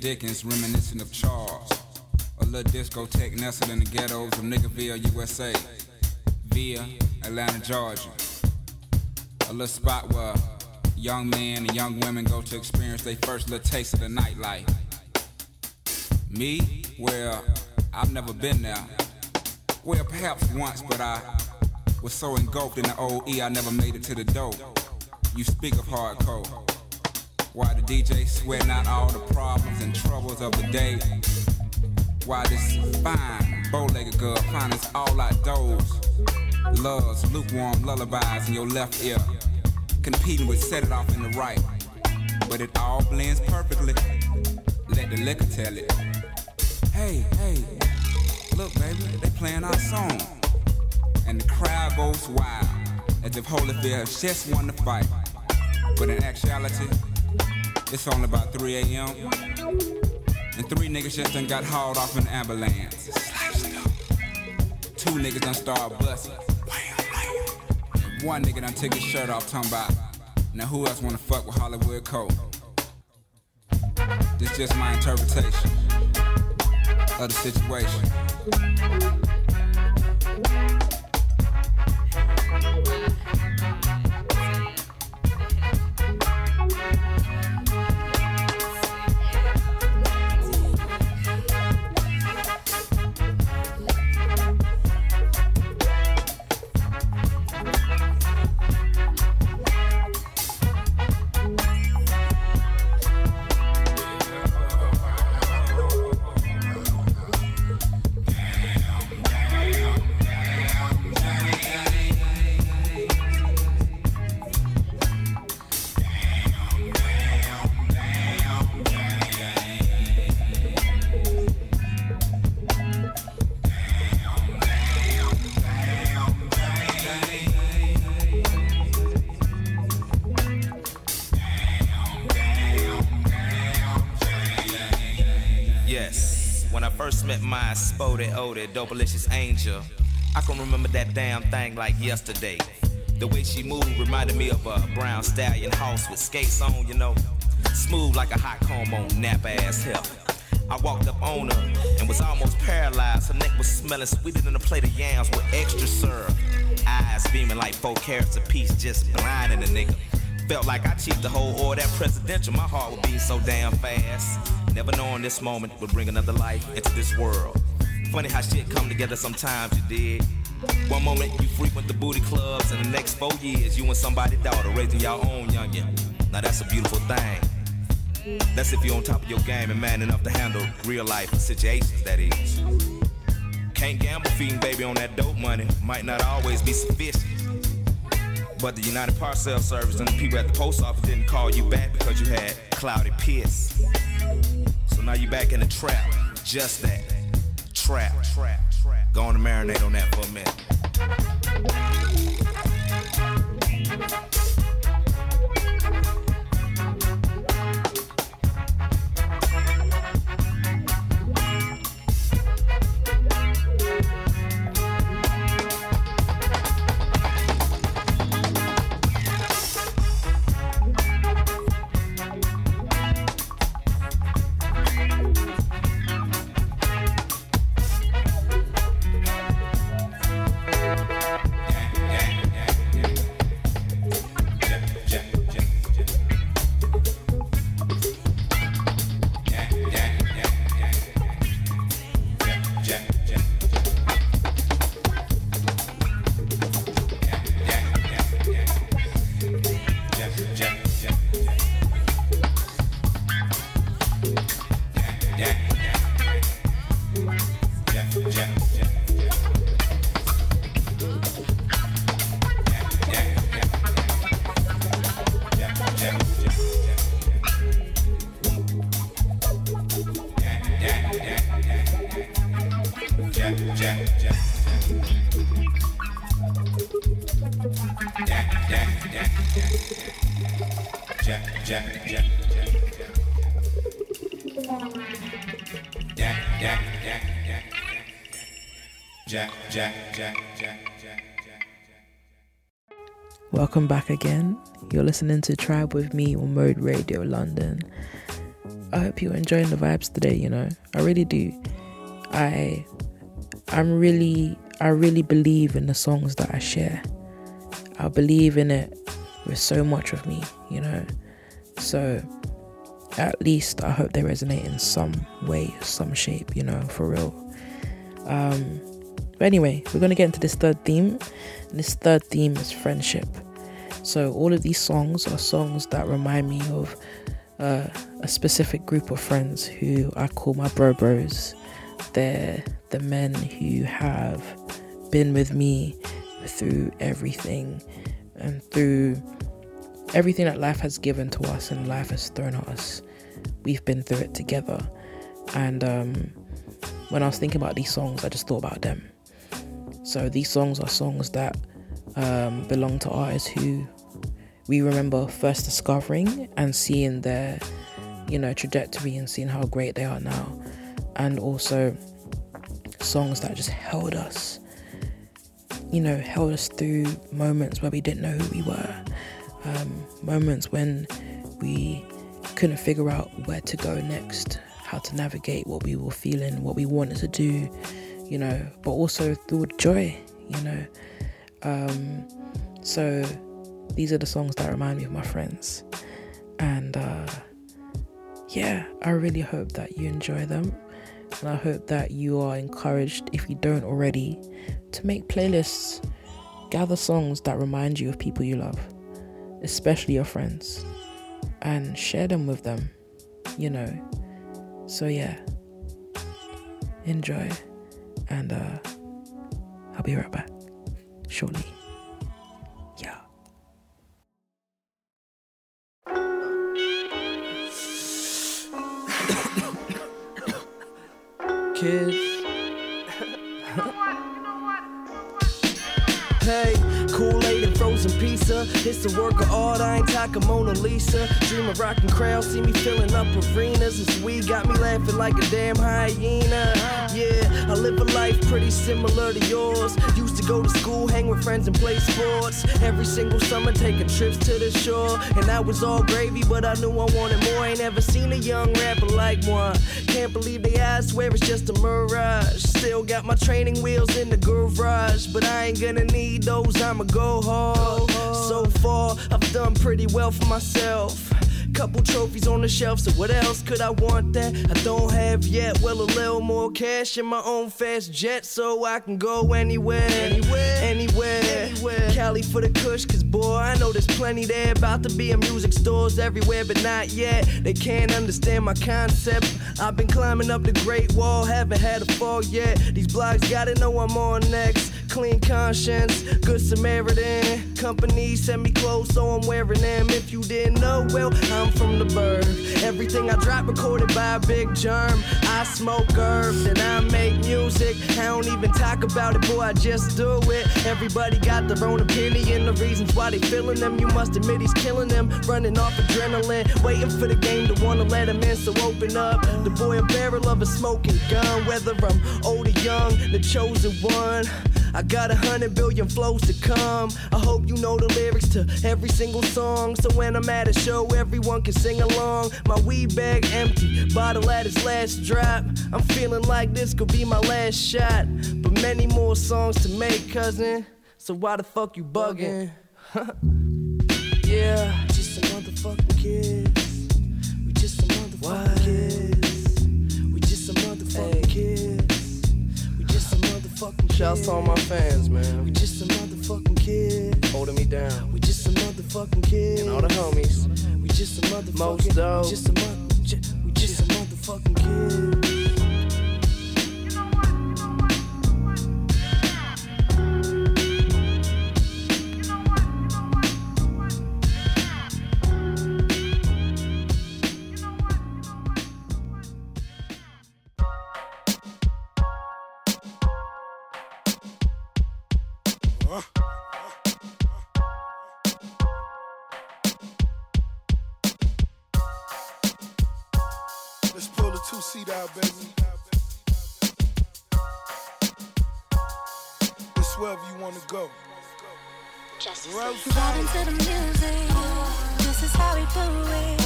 Dickens, reminiscent of Charles. A little discotheque nestled in the ghettos of Niggerville, USA. Via Atlanta, Georgia. A little spot where young men and young women go to experience their first little taste of the nightlife. Me? Well, I've never been there. Well, perhaps once, but I was so engulfed in the old I never made it to the door. You speak of hardcore. Why the DJ sweating out all the problems and troubles of the day? Why this fine, bow-legged girl finds all outdoors? Loves lukewarm lullabies in your left ear, competing with set it off in the right. But it all blends perfectly. Let the liquor tell it. Hey, hey, look, baby, they playing our song. And the crowd goes wild, as if Holyfield just won the fight. But in actuality, it's only about 3 a.m. And three niggas just done got hauled off an ambulance. Two niggas done started busting. One nigga done took his shirt off, talking about, now who else wanna fuck with Hollywood Cole? This just my interpretation of the situation. Met my spotted, oded, dopalicious angel, I can remember that damn thing like yesterday. The way she moved reminded me of a brown stallion house with skates on, you know, smooth like a hot comb on nap ass hip. I walked up on her and was almost paralyzed. Her neck was smelling sweeter than a plate of yams with extra syrup. Eyes beaming like four carats apiece, just blinding a nigga. Felt like I cheated the whole order that presidential. My heart would beat so damn fast. Never knowing this moment would bring another life into this world. Funny how shit come together sometimes, you did. One moment you frequent the booty clubs, and the next four years you and somebody's daughter raising your own youngin'. Now that's a beautiful thing. That's if you're on top of your game and man enough to handle real life situations, that is. Can't gamble feeding baby on that dope money, might not always be sufficient. But the United Parcel Service and the people at the post office didn't call you back because you had cloudy piss. Now you back in the trap. Just that. Trap. Go on marinate on that for a minute. Welcome back again. You're listening to Tribe with me on Mode Radio London. I hope you're enjoying the vibes today, you know. I really do. I I'm really I really believe in the songs that I share. I believe in it with so much of me, you know. So at least I hope they resonate in some way, some shape, you know, for real. Um, but anyway, we're gonna get into this third theme. And this third theme is friendship. So all of these songs are songs that remind me of uh, a specific group of friends who I call my bro bros. They're the men who have been with me through everything and through everything that life has given to us and life has thrown at us. We've been through it together. And um, when I was thinking about these songs, I just thought about them. So these songs are songs that um, belong to artists who we remember first discovering and seeing their, you know, trajectory and seeing how great they are now, and also songs that just held us, you know, held us through moments where we didn't know who we were, um, moments when we couldn't figure out where to go next, how to navigate what we were feeling, what we wanted to do, you know, but also through joy, you know. Um, so these are the songs that remind me of my friends. And uh, yeah, I really hope that you enjoy them. And I hope that you are encouraged, if you don't already, to make playlists, gather songs that remind you of people you love, especially your friends, and share them with them, you know. So yeah, enjoy. And uh, I'll be right back shortly. Yeah. Kids. Frozen pizza. It's a work of art, I ain't talking Mona Lisa. Dream of rocking crowds, see me filling up arenas. This weed got me laughing like a damn hyena. Yeah, I live a life pretty similar to yours. Used to go to school, hang with friends and play sports. Every single summer, taking trips to the shore. And that was all gravy, but I knew I wanted more. Ain't ever seen a young rapper like one. Can't believe they I swear it's just a mirage. Still got my training wheels in the garage, but I ain't gonna need those. I'ma go hard. So far, I've done pretty well for myself. Couple trophies on the shelf, so what else could I want that I don't have yet? Well, a little more cash in my own fast jet, so I can go anywhere, anywhere, anywhere. Anywhere. Cali for the kush, cause boy, I know there's plenty there. About to be in music stores everywhere, but not yet. They can't understand my concept. I've been climbing up the Great Wall, haven't had a fall yet. These blogs gotta know I'm on next. Clean conscience, good Samaritan. Company send me clothes, so I'm wearing them. If you didn't know, well, I'm from the 'Burgh. Everything I drop recorded by a Big Jerm. I smoke herbs and I make music. I don't even talk about it, boy, I just do it. Everybody got their own opinion, the reasons why they feeling them. You must admit he's killing them, running off adrenaline, waiting for the game to wanna let him in. So open up, the boy a barrel of a smoking gun. Whether I'm old or young, the chosen one. I got a hundred billion flows to come. I hope you know the lyrics to every single song. So when I'm at a show, everyone can sing along. My weed bag empty, bottle at its last drop. I'm feeling like this could be my last shot. But many more songs to make, cousin. So why the fuck you bugging? yeah, just some motherfucking kids. We just some motherfucking kids. We just some motherfucking kids. We just some motherfucking kids. Shouts to all my fans, man. We just some motherfucking kids. Holding me down. We just some motherfucking kids. And all the homies. We just some motherfucking Most dope. We just some mother- ju- We just some motherfucking kids. Let's pull the two seat out, baby. It's wherever you want to go. Vibing to the music. This is how we do it.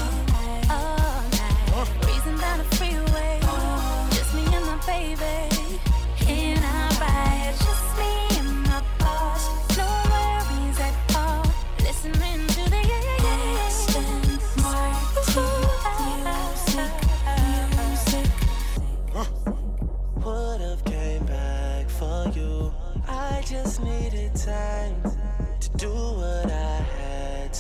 All night. Breezing down the freeway. Just me and my baby. In our ride. Just me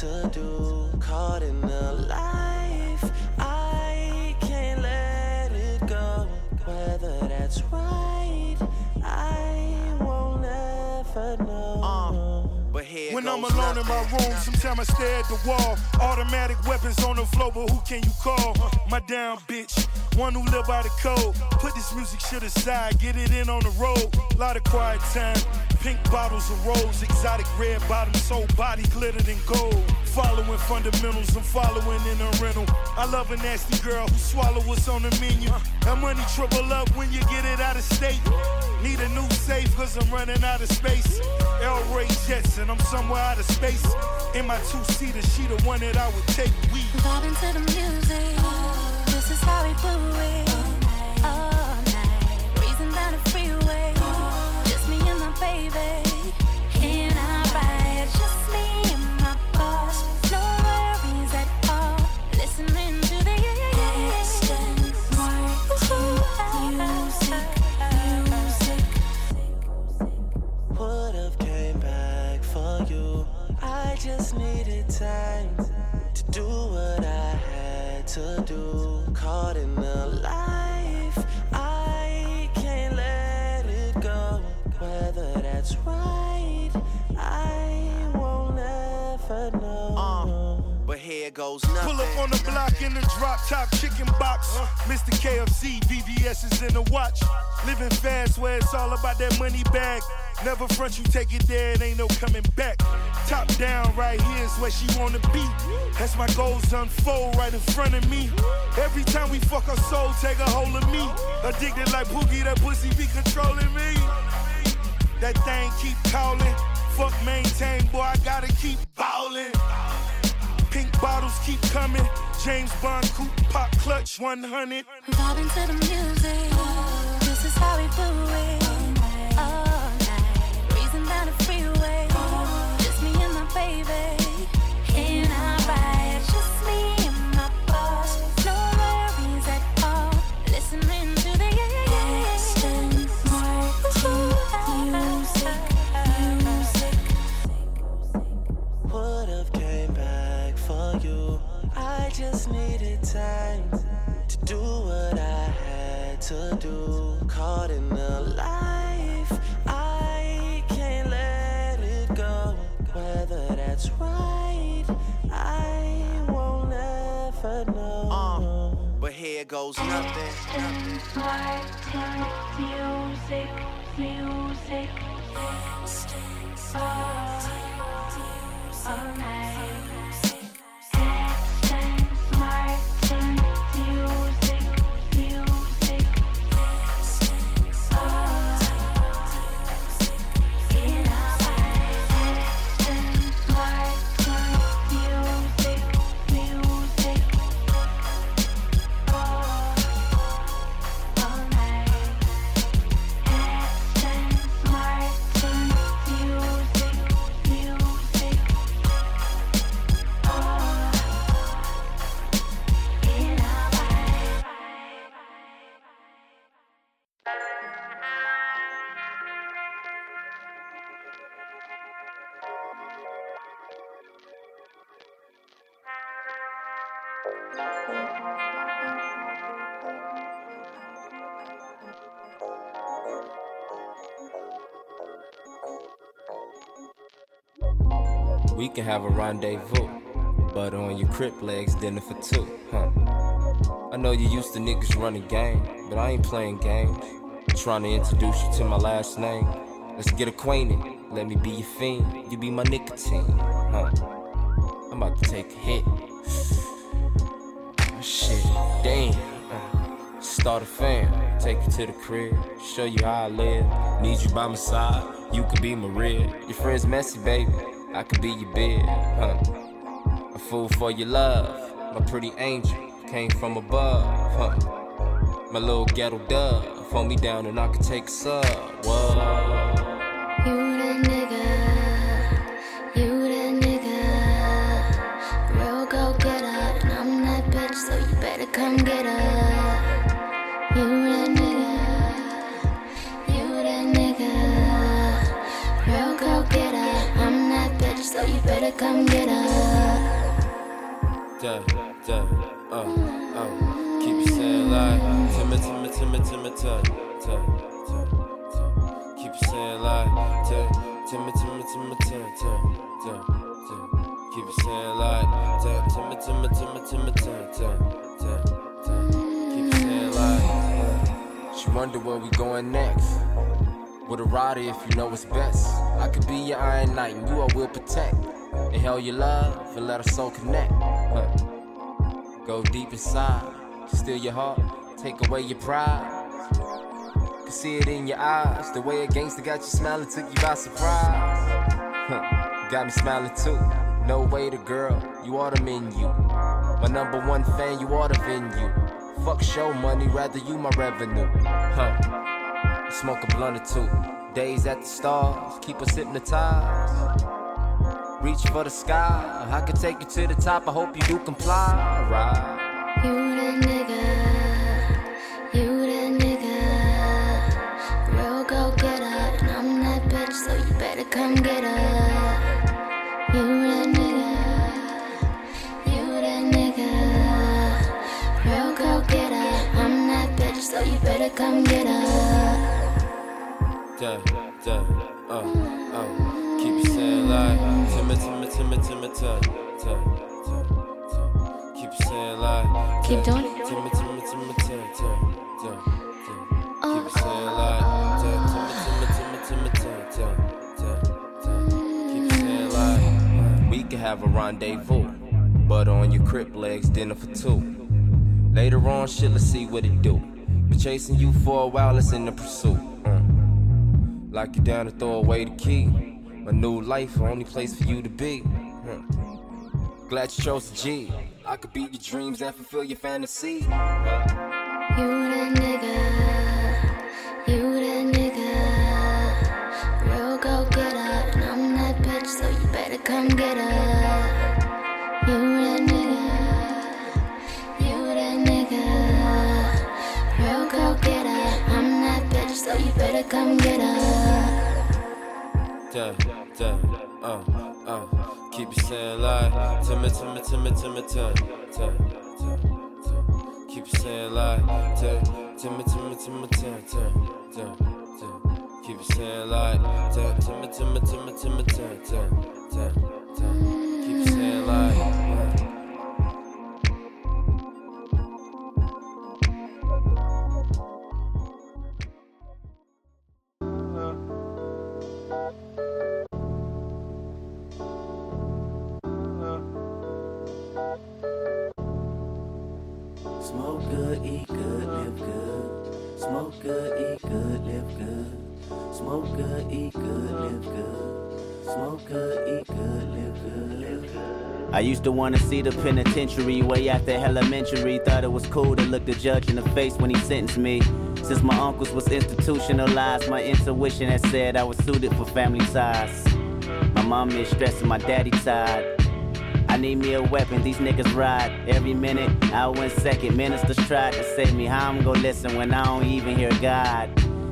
to do. Caught in the life, I can't let it go. Whether that's right, I won't ever know. Uh, but here When I'm goes alone in my nothing. room, sometimes I stare at the wall. Automatic weapons on the floor, but who can you call? My down bitch, one who live by the code. Put this music shit aside, get it in on the road. Lot of quiet time, pink bottles of rose, exotic red bottoms, whole body glittered in gold. Following fundamentals, I'm following in a rental. I love a nasty girl who swallow what's on the menu. That money triple up when you get it out of state. Need a new safe cause I'm running out of space. El Ray Jetson, I'm somewhere out of space. In my two seater, she the one that I would take. We Vibing to the music. This is how we do it. All to the house? What if came back for you? I just made time to do what I had to do. Caught in the life, goes nothing. Pull up on the block in the drop top chicken box. Mr. KFC, VVS is in the watch. Living fast where it's all about that money bag. Never front you take it there, it ain't no coming back. Top down, right here is where she wanna be. As my goals unfold right in front of me. Every time we fuck our soul, take a hold of me. Addicted like Pookie, that pussy be controlling me. That thing keep calling. Fuck maintain, boy, I gotta keep ballin'. Pink bottles keep coming. James Bond coupe pop clutch 100. Vibing to the music. This is how we do it. All night. Breezing down the freeway. Just me and my baby. Do what I had to do. Caught in the life, I can't let it go. Whether that's right, I won't ever know. Uh, but here goes nothing. Music, music. Can have a rendezvous, but on your crip legs, dinner for two, huh? I know you used to niggas running game, but I ain't playing games. Trying to introduce you to my last name. Let's get acquainted. Let me be your fiend. You be my nicotine, huh? I'm about to take a hit. Shit, damn. Start a fam, take you to the crib, show you how I live. Need you by my side, you could be my rib. Your friend's messy, baby. I could be your bed, huh? A fool for your love, my pretty angel came from above, huh? My little ghetto dove, hold me down and I could take a sub. Whoa. You that nigga, you that nigga, real go getter, and I'm that bitch, so you better come get her. Come get her. Duh, duh, uh, uh. Keep it saying like Timmy, Timmy, Timmy, Timmy, tuh, tuh, tuh, tuh. Keep it saying like tuh, Timmy, Timmy, Timmy, tuh, tuh, tuh, tuh. Keep it saying like tuh, Timmy, Timmy, Timmy, Timmy, tuh, tuh, tuh, tuh. Keep it saying like uh. She wonder where we going next. With a rider if you know what's best. I could be your iron knight and you I will protect. Inhale your love and let our soul connect. Huh. Go deep inside, steal your heart, take away your pride. Can see it in your eyes, the way a gangster got you smiling took you by surprise. Huh. Got me smiling too. No way to girl, you are the menu. My number one fan, you are the venue. Fuck show money, rather you my revenue. Huh. Smoke a blunt or two. Days at the stars, keep us hypnotized. Reach for the sky, I could take you to the top. I hope you do comply. Right. You that nigga, you that nigga, real go getter, and I'm that bitch, so you better come get her. You that nigga, you that nigga, real go getter, I'm that bitch, so you better come get her. Duh, duh, uh, uh. Keep it saying like Timmy, Timmy, Timmy, Timmy, tuh, tuh, tuh, tuh. Keep it saying like Keep doing it. Timmy, Timmy, Timmy, tuh, tuh, tuh, tuh. Keep it saying tuh, tuh, tuh, tuh, tuh. Keep saying like we could have a rendezvous, but on your crip legs, dinner for two. Later on, shit, let's see what it do. Been chasing you for a while, it's in the pursuit. Lock you down and throw away the key. My new life, the only place for you to be. Glad you chose the G. I could beat your dreams and fulfill your fantasy. You that nigga, you that nigga, real go getter, and I'm that bitch, so you better come get her. You her. Duh, duh, uh, uh. Keep it saying Timmy, Timmy, Timmy, tuh, tuh, tuh, tuh. Keep it saying Timmy, Timmy, Timmy, tuh, tuh, tuh, tuh. Keep saying. Keep it saying like. Good, eat good, live good. Smoke good, eat good, live good. Smoke good, eat good, live good. Smoke good, eat good, live good, live good. I used to wanna see the penitentiary way after elementary. Thought it was cool to look the judge in the face when he sentenced me. Since my uncles was institutionalized, my intuition had said I was suited for family size. My mom is stressing my daddy tired. I need me a weapon, these niggas ride every minute, hour and second. Ministers try to save me, how I'm gonna listen when I don't even hear God?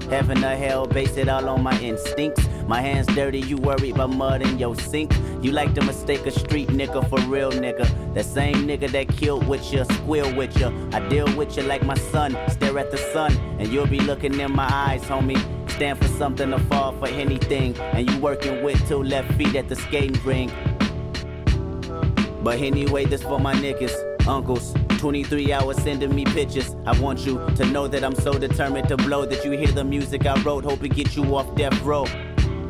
Heaven or hell, base it all on my instincts. My hands dirty, you worried about mud in your sink. You like to mistake a street nigga for real nigga. That same nigga that killed with you, squeal with you. I deal with you like my son, stare at the sun, and you'll be looking in my eyes, homie. Stand for something or fall for anything. And you working with two left feet at the skating rink. But anyway, this for my niggas, uncles. 23 hours sending me pictures. I want you to know that I'm so determined to blow that you hear the music I wrote. Hope it gets you off death row.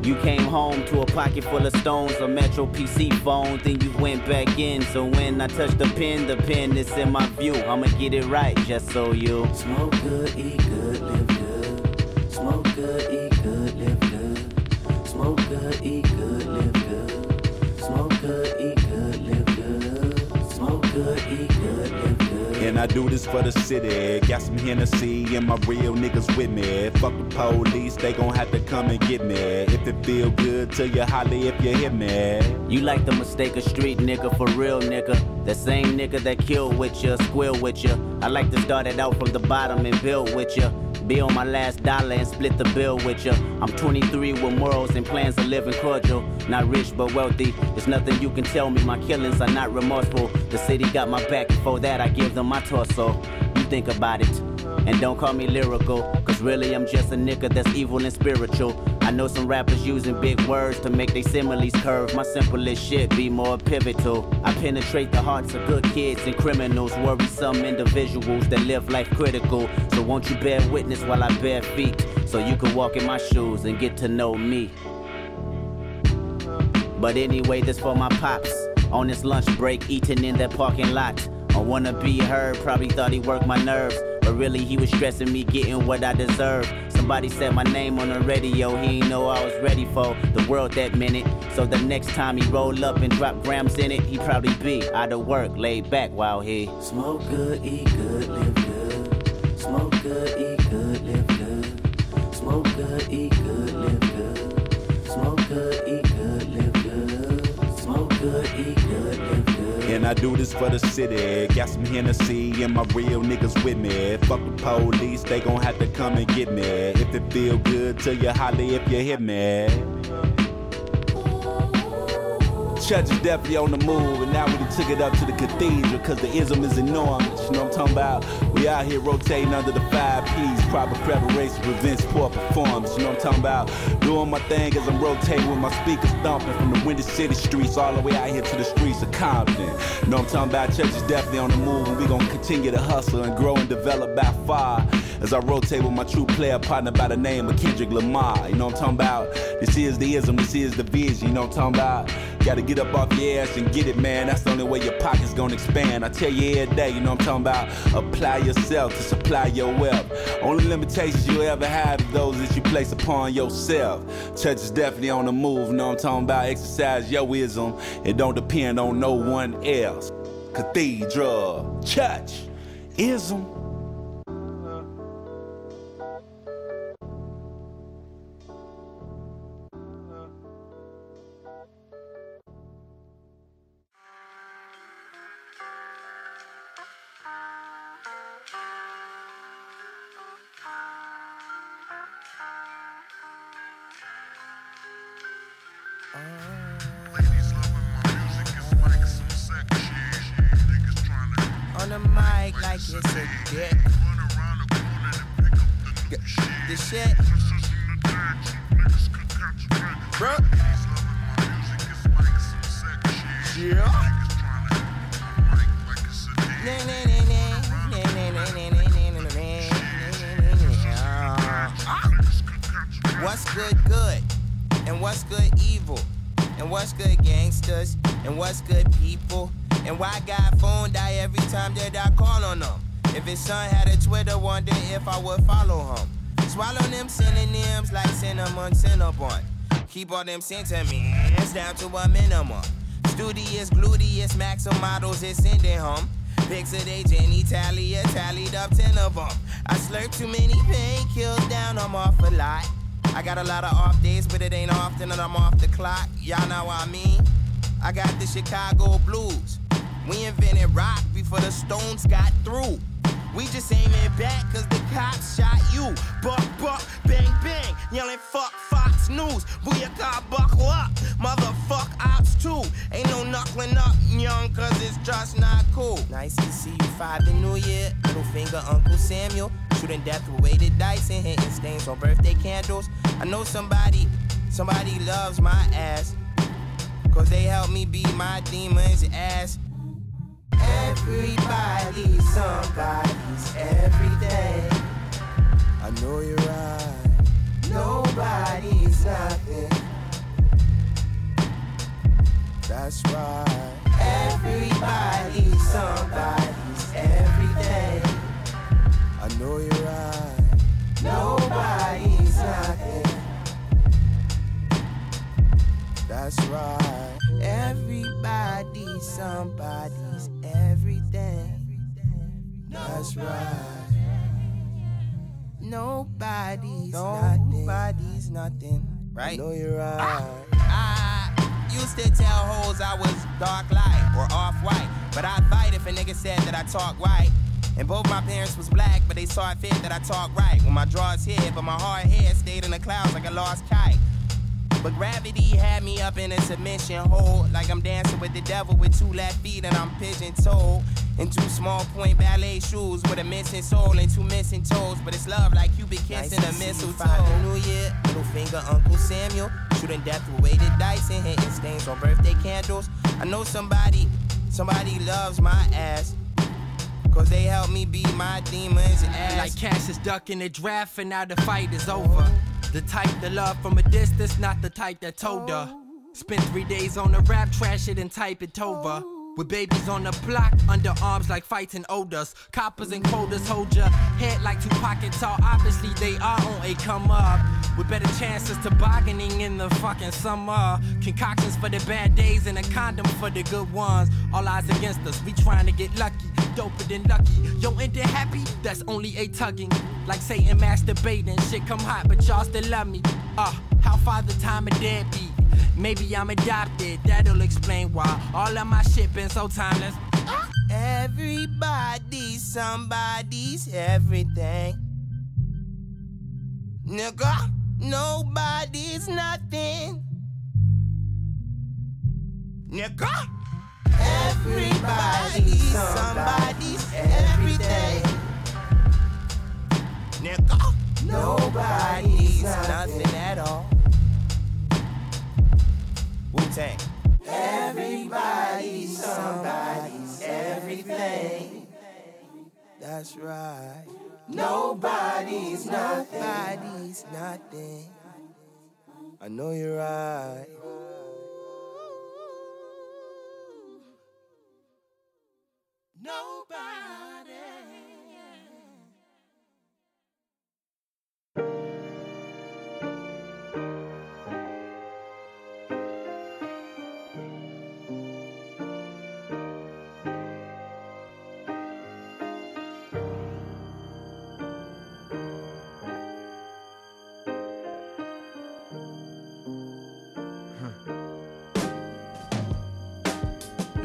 You came home to a pocket full of stones, a Metro PC phone, then you went back in. So when I touch the pen, the pen is in my view. I'ma get it right just so you Smoke good, eat good, live good. Smoke good, I do this for the city. Got some Hennessy and my real niggas with me. Fuck the police, they gon' have to come and get me. If it feel good to you, holly if you hit me. You like the mistake of street nigga for real nigga. The same nigga that killed with ya, squill with ya. I like to start it out from the bottom and build with ya. Be on my last dollar and split the bill with ya. I'm 23 with morals and plans to live in cordial. Not rich but wealthy. There's nothing you can tell me. My killings are not remorseful. The city got my back. Before that, I give them my torso. You think about it. And don't call me lyrical, cause really I'm just a nigga that's evil and spiritual. I know some rappers using big words to make their similes curve. My simplest shit be more pivotal. I penetrate the hearts of good kids and criminals, worrisome individuals that live life critical. So won't you bear witness while I bare feet, so you can walk in my shoes and get to know me. But anyway, this for my pops. On this lunch break, eating in that parking lot. I wanna be heard, probably thought he worked my nerves. But really, he was stressing me getting what I deserve. Somebody said my name on the radio, he ain't know I was ready for the world that minute. So the next time he roll up and drop grams in it, he probably be out of work, laid back while he smoke good, eat good, live good. Smoke good, I do this for the city. Got some Hennessy and my real niggas with me. Fuck the police, they gon' have to come and get me. If it feel good to you, holly if you hit me. Church is definitely on the move, and now we took it up to the cathedral, cause the ism is enormous. You know what I'm talking about? We out here rotating under the five P's, proper preparation prevents poor performance. You know what I'm talking about? Doing my thing as I'm rotating with my speakers thumping from the Windy City streets all the way out here to the streets of Compton. You know what I'm talking about? Church is definitely on the move, and we gonna continue to hustle and grow and develop by far as I rotate with my true player partner by the name of Kendrick Lamar. You know what I'm talking about? This is the ism, this is the vision. You know what I'm talking about? Gotta get up off your ass and get it, man. That's the only way your pocket's gonna expand. I tell you every day, you know I'm talking about? Apply yourself to supply your wealth. Only limitations you ever have is those that you place upon yourself. Church is definitely on the move, you know I'm talking about? Exercise your wisdom. It don't depend on no one else. Cathedral, church, ism. All them sentiments down to a minimum. Studious, gluteus, maxim models is sending home. Pics of they Jenny tallied up ten of them. I slurp too many painkills down, I'm off a lot. I got a lot of off days, but it ain't often that I'm off the clock. Y'all know what I mean? I got the Chicago blues. We invented rock before the Stones got through. We just aiming back cause the cops shot you. Buck, buck, bang, bang, yelling fuck, fuck Fox News. Booyaka, buckle up, motherfuck ops too. Ain't no knuckling up, young, cause it's just not cool. Nice to see you five the new year. Little finger, Uncle Samuel. Shooting death with weighted dice and hitting stains on birthday candles. I know somebody, somebody loves my ass. Cause they help me beat my demons' ass. Everybody's somebody's everything. I know you're right. Nobody's nothing. That's right. Everybody's somebody's right? know you're right. Ah, I used to tell hoes I was dark light or off white, but I'd fight if a nigga said that I talk white. And both my parents was black, but they saw it fit that I talk right. When my drawers hit, but my hard head stayed in the clouds like a lost kite. But gravity had me up in a submission hold, like I'm dancing with the devil with two left feet and I'm pigeon toed. In two small point ballet shoes with a missing soul and two missing toes. But it's love like you be kissing Nice a to see you, mistletoe. New Year, little finger Uncle Samuel, shooting death with weighted dice and hitting stains on birthday candles. I know somebody, somebody loves my ass. Cause they help me beat my demons ass. Like Cassius ducking the draft and now the fight is over. The type that love from a distance, not the type that told her. Spent three days on the rap, trash it and type it over. With babies on the block, underarms like fighting odors. Coppers and quotas hold your head like two pockets tall. Obviously, they are on a come up. With better chances to bargaining in the fucking summer. Concoctions for the bad days and a condom for the good ones. All eyes against us, we trying to get lucky. Doper than lucky. Yo, ain't it happy? That's only a tugging. Like Satan masturbating. Shit come hot, but y'all still love me. Uh, how far the time of deadbeat? Maybe I'm adopted, that'll explain why all of my shit been so timeless. Everybody's somebody's everything. Nigga, nobody's nothing. Nigga, everybody's somebody's everything. Nigga, nobody's nothing at all. Wu Tang. Everybody's somebody's everything. That's right. Nobody's nothing. Nobody's nothing. I know you're right.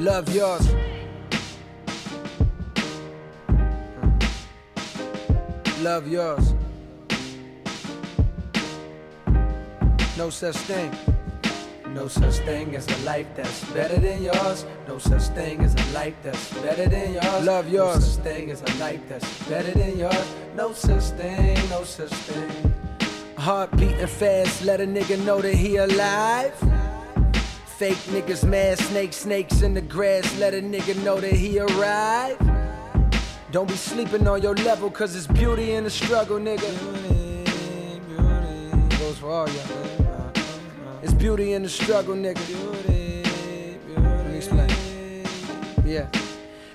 Love yours. Mm. Love yours. No such thing. No such thing as a life that's better than yours. No such thing as a life that's better than yours. Love yours. No such thing as a life that's better than yours. No such thing, no such thing. Heart beating fast, let a nigga know that he alive. Fake niggas, mad snakes, snakes in the grass, let a nigga know that he arrived. Don't be sleeping on your level, cause it's beauty in the struggle, nigga. Goes for all y'all. It's beauty in the struggle, nigga. Let me explain. Yeah.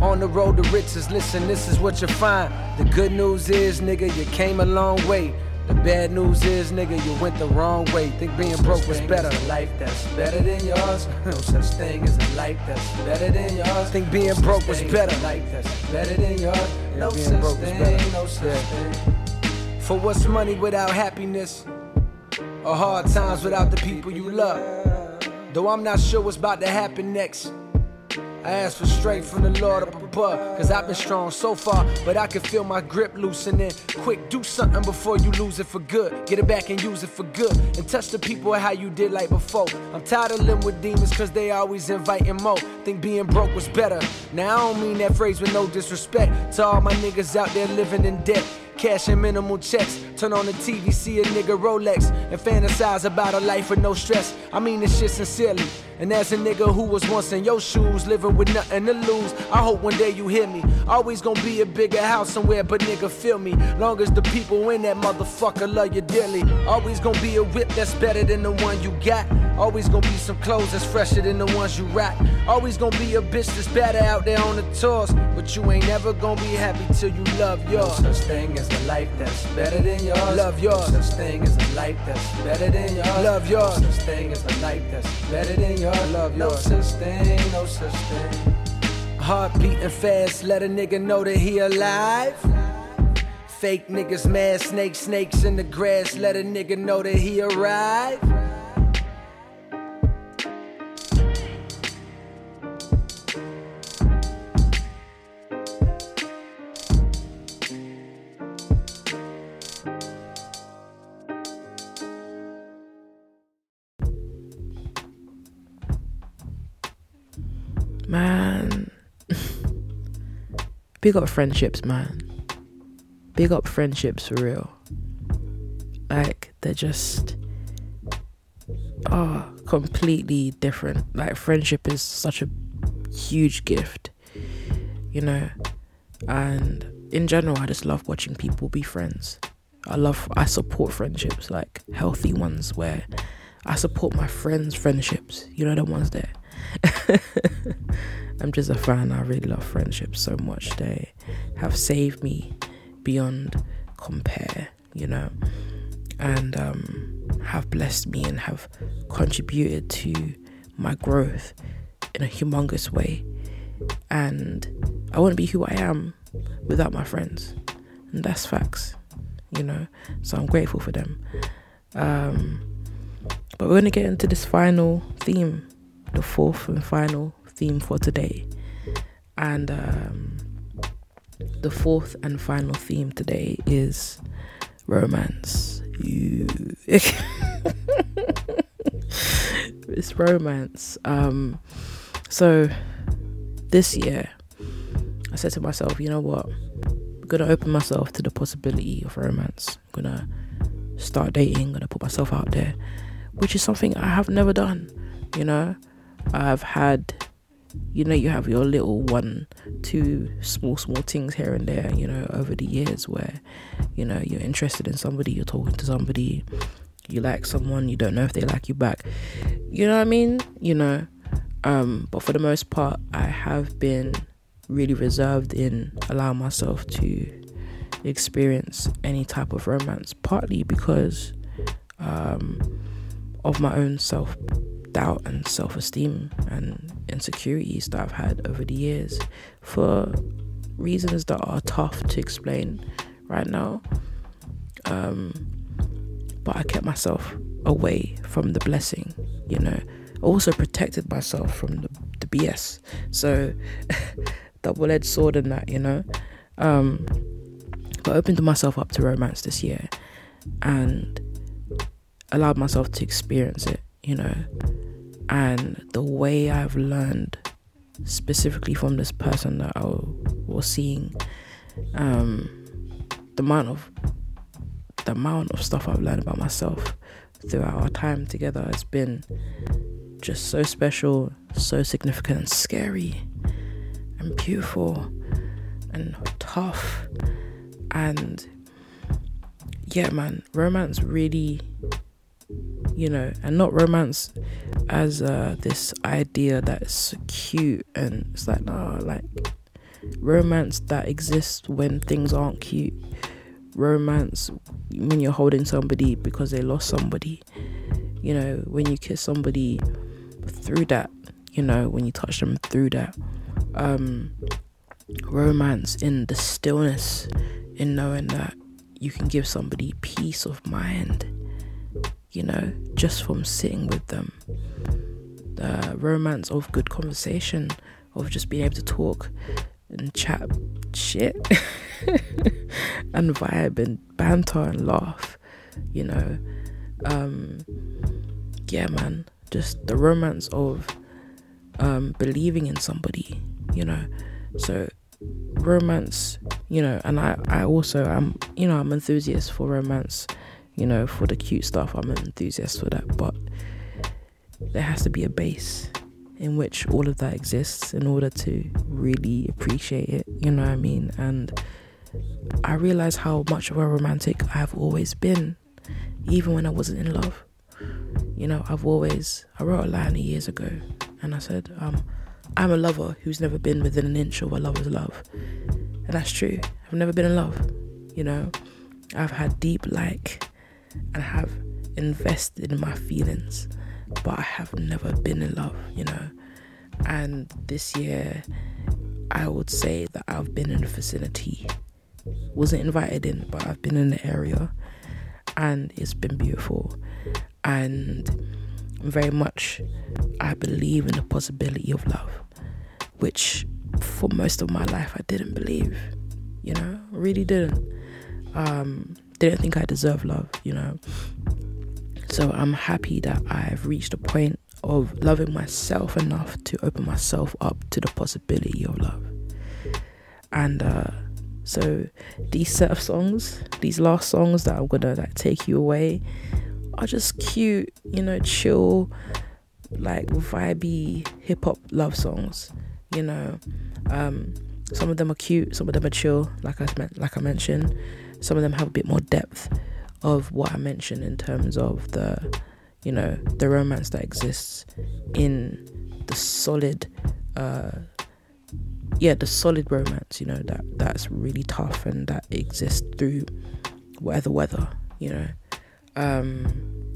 On the road to riches, listen, this is what you find. The good news is, nigga, you came a long way. The bad news is, nigga, you went the wrong way. Think being broke was better. A life that's better than yours. No such thing as a life that's better than yours. Think being broke was better. Life that's better than yours. No such thing, no such thing. For what's money without happiness? Or hard times without the people you love? Though I'm not sure what's about to happen next. I ask for strength from the Lord up above. Cause I've been strong so far, but I can feel my grip loosening. Quick, do something before you lose it for good. Get it back and use it for good. And touch the people how you did like before. I'm tired of living with demons cause they always inviting more. Think being broke was better. Now I don't mean that phrase with no disrespect to all my niggas out there living in debt. Cashing minimal checks Turn on the TV, see a nigga Rolex, and fantasize about a life with no stress. I mean this shit sincerely. And as a nigga who was once in your shoes, living with nothing to lose, I hope one day you hear me. Always gonna be a bigger house somewhere, but nigga, feel me. Long as the people in that motherfucker love you dearly. Always gonna be a whip that's better than the one you got. Always gonna be some clothes that's fresher than the ones you rock. Always gonna be a bitch that's better out there on the tours. But you ain't never gonna be happy till you love yours. No such thing as a life that's better than yours. Love yours. No such thing as a life that's better than yours. Love yours. No such thing as a life that's better than yours. Love No yours. such thing, no such thing. Heart beating fast, let a nigga know that he alive. Fake niggas mad, snake snakes in the grass, let a nigga know that he arrived. Big up friendships, man. Big up friendships for real. Like, they're just. Oh, completely different. Like, friendship is such a huge gift, you know? And in general, I just love watching people be friends. I love, I support friendships, like healthy ones where I support my friends' friendships. You know, the ones that I'm just a fan. I really love friendships so much. They have saved me beyond compare, you know, and um, have blessed me and have contributed to my growth in a humongous way. And I wouldn't be who I am without my friends, and that's facts, you know. So I'm grateful for them. Um, but we're gonna get into this final theme, the fourth and final theme for today. And um, the fourth and final theme today is romance. You, it's romance. Um, so this year, I said to myself, you know what? I'm gonna open myself to the possibility of romance. I'm gonna start dating. I'm gonna put myself out there, which is something I have never done. You know, I've had, you know, you have your little one, two small, small things here and there, you know, over the years where, you know, you're interested in somebody, you're talking to somebody, you like someone, you don't know if they like you back. You know what I mean? You know, um, but for the most part, I have been really reserved in allowing myself to experience any type of romance, partly because um, of my own self doubt and self esteem and insecurities that I've had over the years for reasons that are tough to explain right now. Um, but I kept myself away from the blessing, you know. Also protected myself from the, the BS. So, double edged sword in that, you know. Um, but opened myself up to romance this year and allowed myself to experience it, you know. And the way I've learned, specifically from this person that I was seeing, um, the amount of the amount of stuff I've learned about myself throughout our time together has been just so special, so significant, and scary, and beautiful, and tough. And yeah, man, romance really, you know, and not romance as uh, this idea that's cute and it's like, no, like romance that exists when things aren't cute. Romance when you're holding somebody because they lost somebody. You know, when you kiss somebody through that, you know, when you touch them through that. Um, romance in the stillness, in knowing that you can give somebody peace of mind, you know, just from sitting with them. The romance of good conversation, of just being able to talk and chat shit and vibe and banter and laugh, you know. Um, yeah, man, just the romance of um, believing in somebody, you know. So romance, you know, and I, I also am, you know, I'm enthusiast for romance, you know, for the cute stuff. I'm an enthusiast for that, but there has to be a base in which all of that exists in order to really appreciate it. You know what I mean? And I realize how much of a romantic I've always been, even when I wasn't in love. You know, I've always I wrote a line years ago, and I said, um, "I'm a lover who's never been within an inch of a lover's love," and that's true. I've never been in love. You know, I've had deep like, and have invested in my feelings, but I have never been in love. You know, and this year, I would say that I've been in the vicinity. Wasn't invited in, but I've been in the area, and it's been beautiful and very much I believe in the possibility of love, which for most of my life I didn't believe, you know, really didn't. Um, didn't think I deserved love, you know. So I'm happy that I've reached a point of loving myself enough to open myself up to the possibility of love. And uh, so these set of songs, these last songs that I'm gonna like take you away, are just cute, you know, chill, like vibey hip hop love songs. You know, um, some of them are cute, some of them are chill, like I like I mentioned. Some of them have a bit more depth of what I mentioned in terms of the, you know, the romance that exists in the solid, uh, yeah, the solid romance. You know that that's really tough and that exists through whatever weather. You know, um,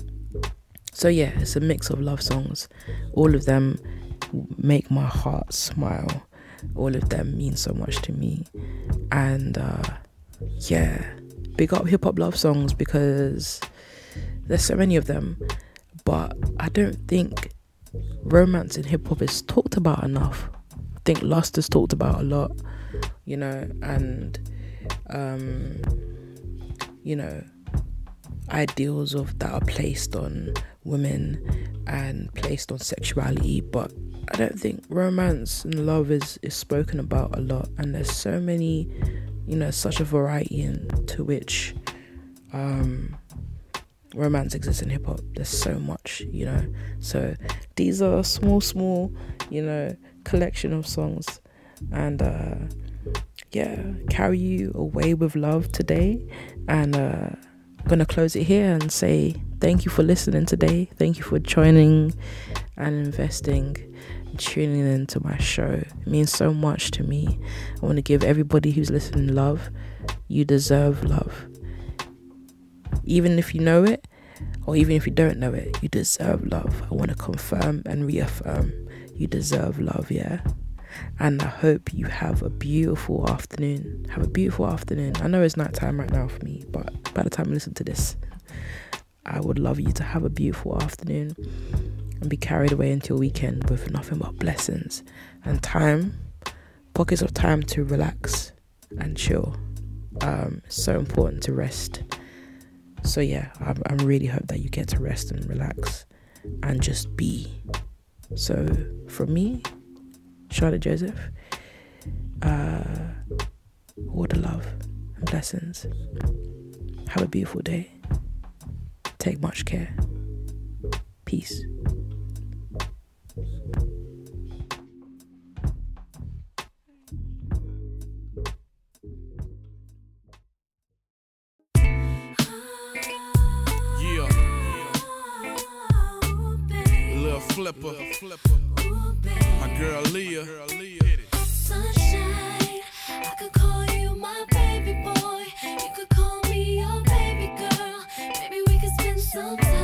so yeah, it's a mix of love songs. All of them make my heart smile. All of them mean so much to me. And uh, yeah, big up hip hop love songs because there's so many of them. But I don't think romance in hip hop is talked about enough. I think lust is talked about a lot, you know, and um, you know, ideals of that are placed on women and placed on sexuality but i don't think romance and love is is spoken about a lot and there's so many you know such a variety into which um romance exists in hip hop there's so much you know. So these are small small you know collection of songs and uh yeah carry you away with love today and uh going to close it here and say thank you for listening today. Thank you for joining and investing and tuning into my show. It means so much to me. I want to give everybody who's listening love. You deserve love. Even if you know it, or even if you don't know it, you deserve love. I want to confirm and reaffirm you deserve love, yeah? And I hope you have a beautiful afternoon. Have a beautiful afternoon. I know it's night time right now for me, but by the time you listen to this, I would love you to have a beautiful afternoon and be carried away until weekend with nothing but blessings and time, pockets of time to relax and chill. Um, so important to rest. So yeah, I, I really hope that you get to rest and relax and just be. So for me, Shadé Joseph, uh, all the love and blessings. Have a beautiful day. Take much care. Peace. Yeah. Little flipper. Girl Leah. I could call you my baby boy. You could call me your baby girl. Maybe we could spend some time.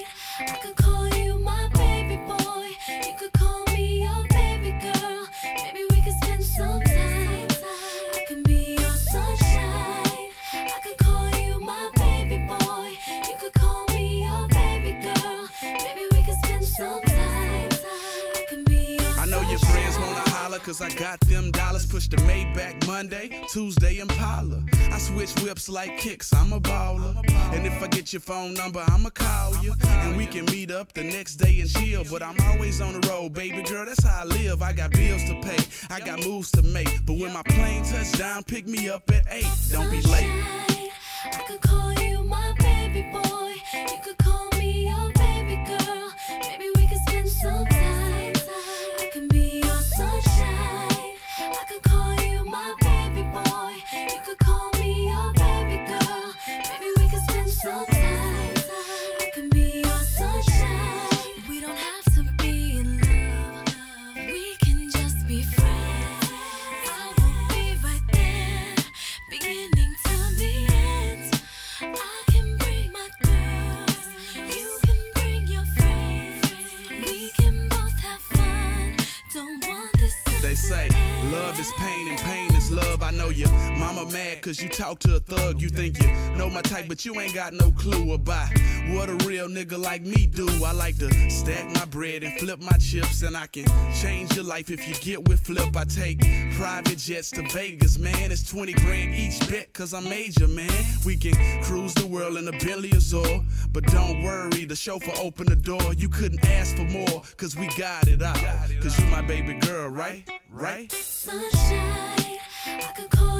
I could call cause I got them dollars. Push the Maybach Monday, Tuesday Impala. I switch whips like kicks, I'm a baller. And if I get your phone number, I'ma call you. And we can meet up the next day and chill. But I'm always on the road, baby girl, that's how I live. I got bills to pay, I got moves to make. But when my plane touch down, pick me up at 8. Don't be late. I could call you my baby boy. Mad cause you talk to a thug. You think you know my type, but you ain't got no clue about what a real nigga like me do. I like to stack my bread and flip my chips, and I can change your life if you get with flip. I take private jets to Vegas, man. It's 20 grand each bet cause I'm major, man. We can cruise the world in a Bentley Azure, but don't worry, the chauffeur opened the door. You couldn't ask for more cause we got it out. Cause you my baby girl, right? Right? Sunshine, I could call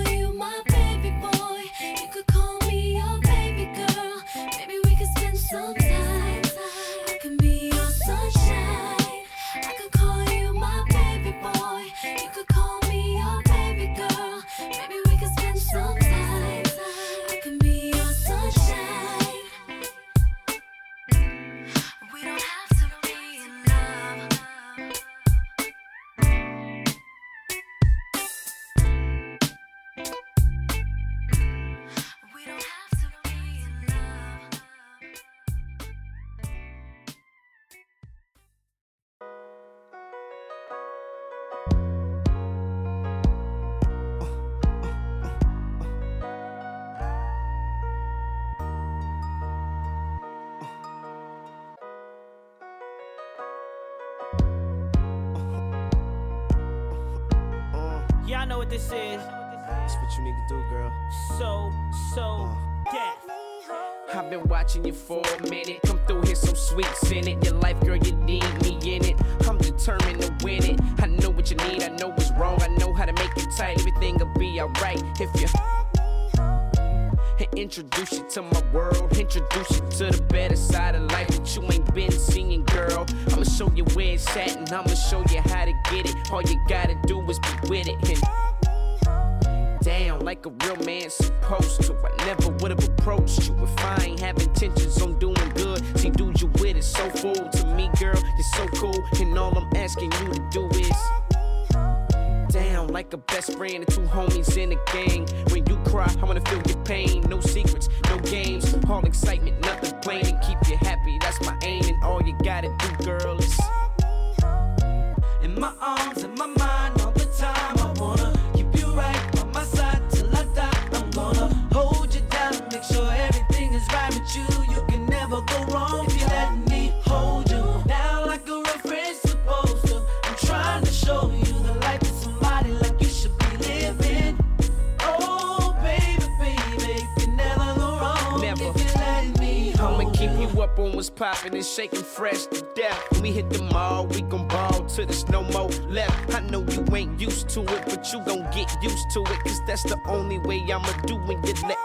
up on what's poppin' and shaking fresh to death. When we hit the mall, we gon' ball till there's no more left. I know you ain't used to it, but you gon' get used to it, cause that's the only way I'ma do when you let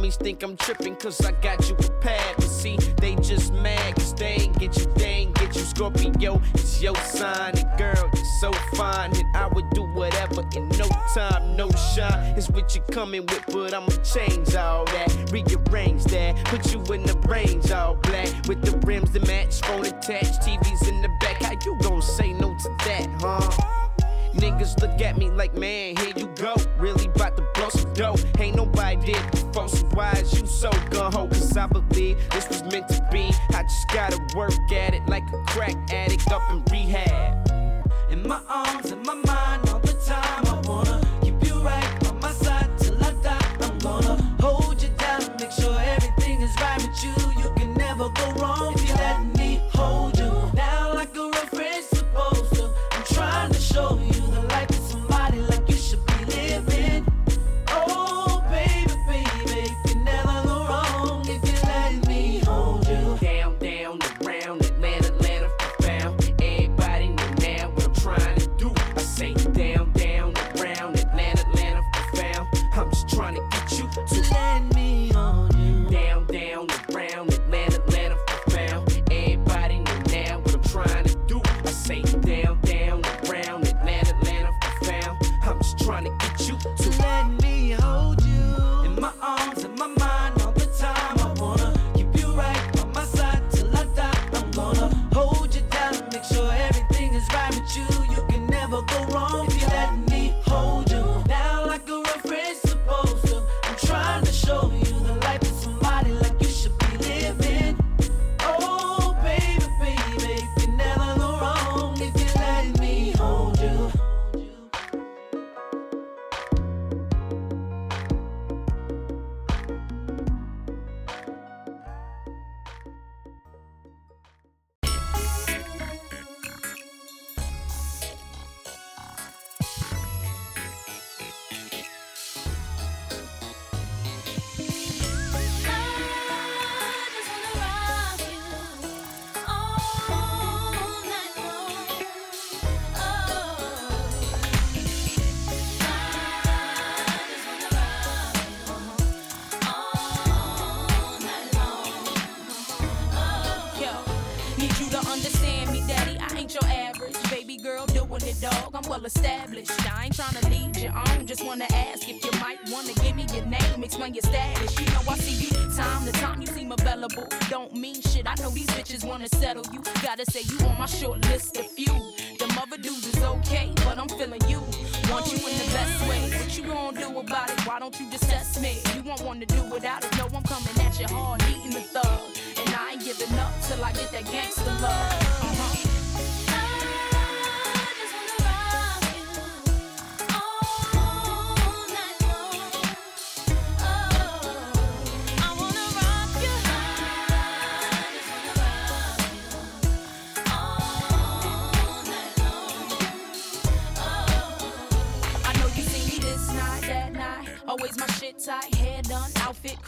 homies think I'm tripping cause I got you prepared. But see, they just mad cause they ain't get you, they ain't get you. Scorpio, it's your sign. And girl, you're so fine. And I would do whatever in no time, no shine. It's what you coming with, but I'ma change all that. Rearrange that, put you in the range all black. With the rims that match, phone attached, TVs in the back. How you gon' say no to that, huh? Niggas look at me like, man, here you. Really bout to blow some dough. Ain't nobody did before, so why is you so gun ho? Cause I believe this was meant to be. I just gotta work at it like a crack addict up in rehab. In my arms, in my mind,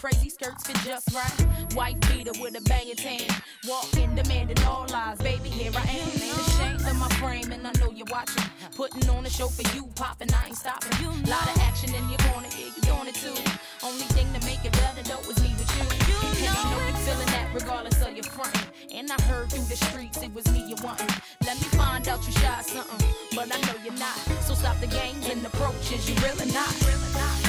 crazy, skirts fit just right. White beater with a banging tan. Walking, demanding all lies. Baby, here I am. Ain't ashamed of my frame, and I know you're watching. Putting on a show for you, popping, I ain't stopping. Lot of action in your corner, yeah, you doing it too. Only thing to make it better though is me with you. and you know you feeling that regardless of your frontin'. And I heard through the streets it was me you wantin'. Let me find out you shy something, but I know you're not. So stop the games and approaches, you really not. Really not.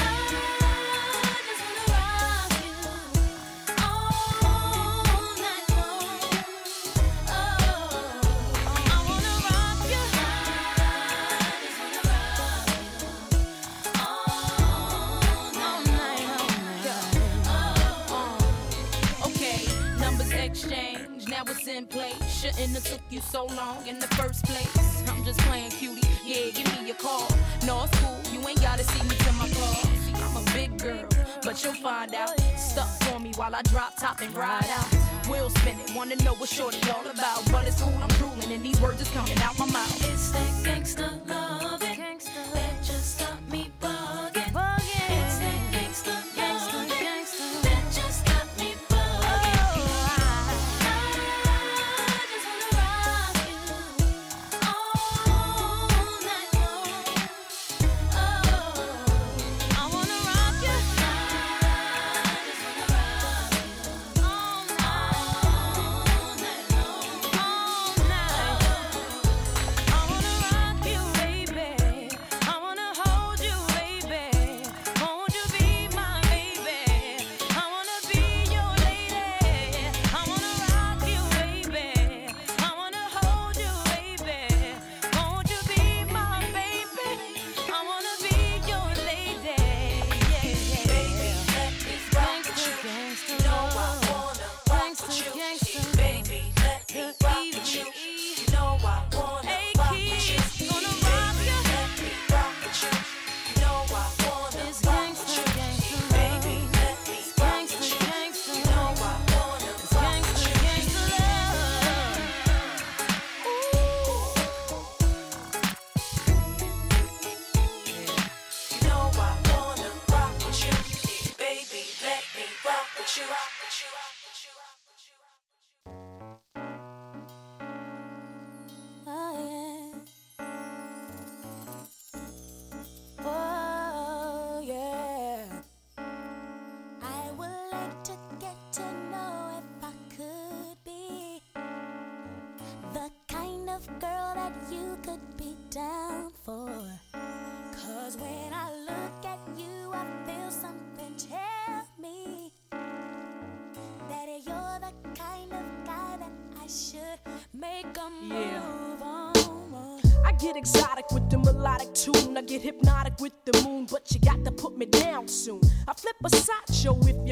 In place. Shouldn't have took you so long in the first place. I'm just playing cutie, yeah, give me your call. No, it's cool, you ain't gotta see me to my car. I'm a big girl, but you'll find out. Stuck for me while I drop top and ride out. We'll spin it, wanna know what shorty all about. But it's cool, I'm drooling, and these words is coming out my mouth. It's that gangsta love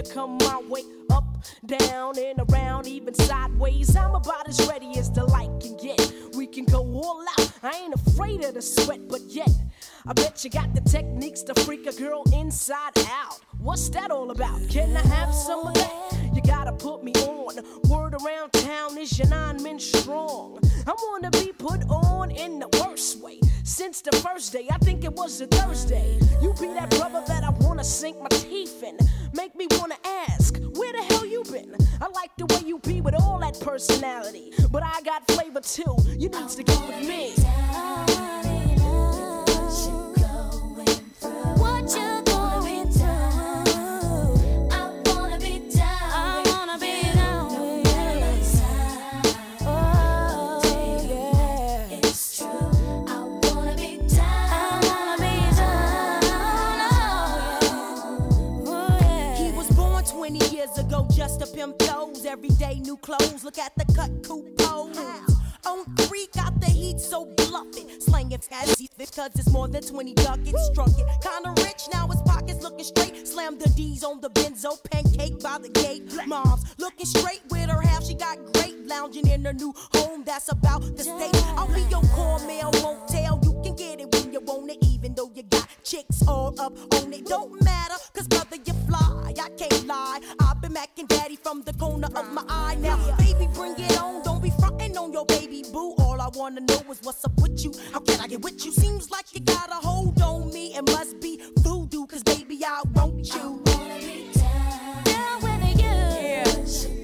you come my way. Up, down, and around, even sideways. I'm about as ready as the light can get. We can go all out. I ain't afraid of the sweat, but yet. I bet you got the techniques to freak a girl inside out. What's that all about? Can I have some of that? You gotta put me on. Word around town is your nine men strong. I wanna be put on in the worst way. Since the first day, I think it was a Thursday. You be that brother that I wanna sink my teeth in. Make me wanna ask, where the hell you been? I like the way you be with all that personality. But I got flavor too. You need to get with me. 20 years ago just to pimp those. Every day new clothes. Look at the cut coupe pose. On three, got the heat so bluffing. Slanging fast because it's more than 20 ducats. Struck it. Kinda rich, now his pockets looking straight. Slam the D's on the benzo. Pancake by the gate. Mom's looking straight with her half. She got great. Lounging in her new home. That's about the state. I'll be your cornmeal. Won't tell. You can get it when you want it. Even though you got chicks all up on it. Don't matter. Cause brother, you fly. I can't lie. I've been macking daddy from the corner of my eye. Now, baby, bring it on. Don't boo. All I wanna know is what's up with you. How can I get with you? Seems like you got a hold on me. It must be voodoo. Cause baby, I want you. Down with you. Yeah.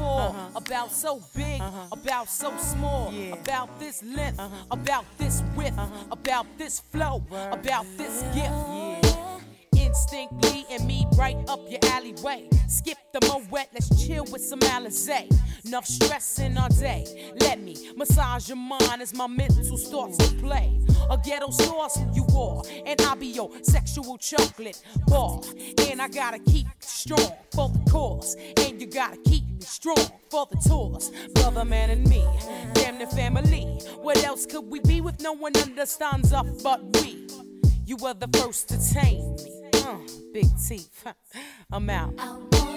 Tall, uh-huh. about so big, uh-huh. about so small, about this length, uh-huh. about this width, about this flow, about this gift. Instinctly and me right up your alleyway. Skip the moet, let's chill with some Alizé. Enough stressing all day. Let me massage your mind as my mental starts to play. A ghetto sauce you are, and I'll be your sexual chocolate bar. And I gotta keep strong for the cause, and you gotta keep strong for the tours. Brother, man, and me, damn the family. What else could we be with no one understands us but we? You were the first to tame me. Uh, big teeth. I'm out.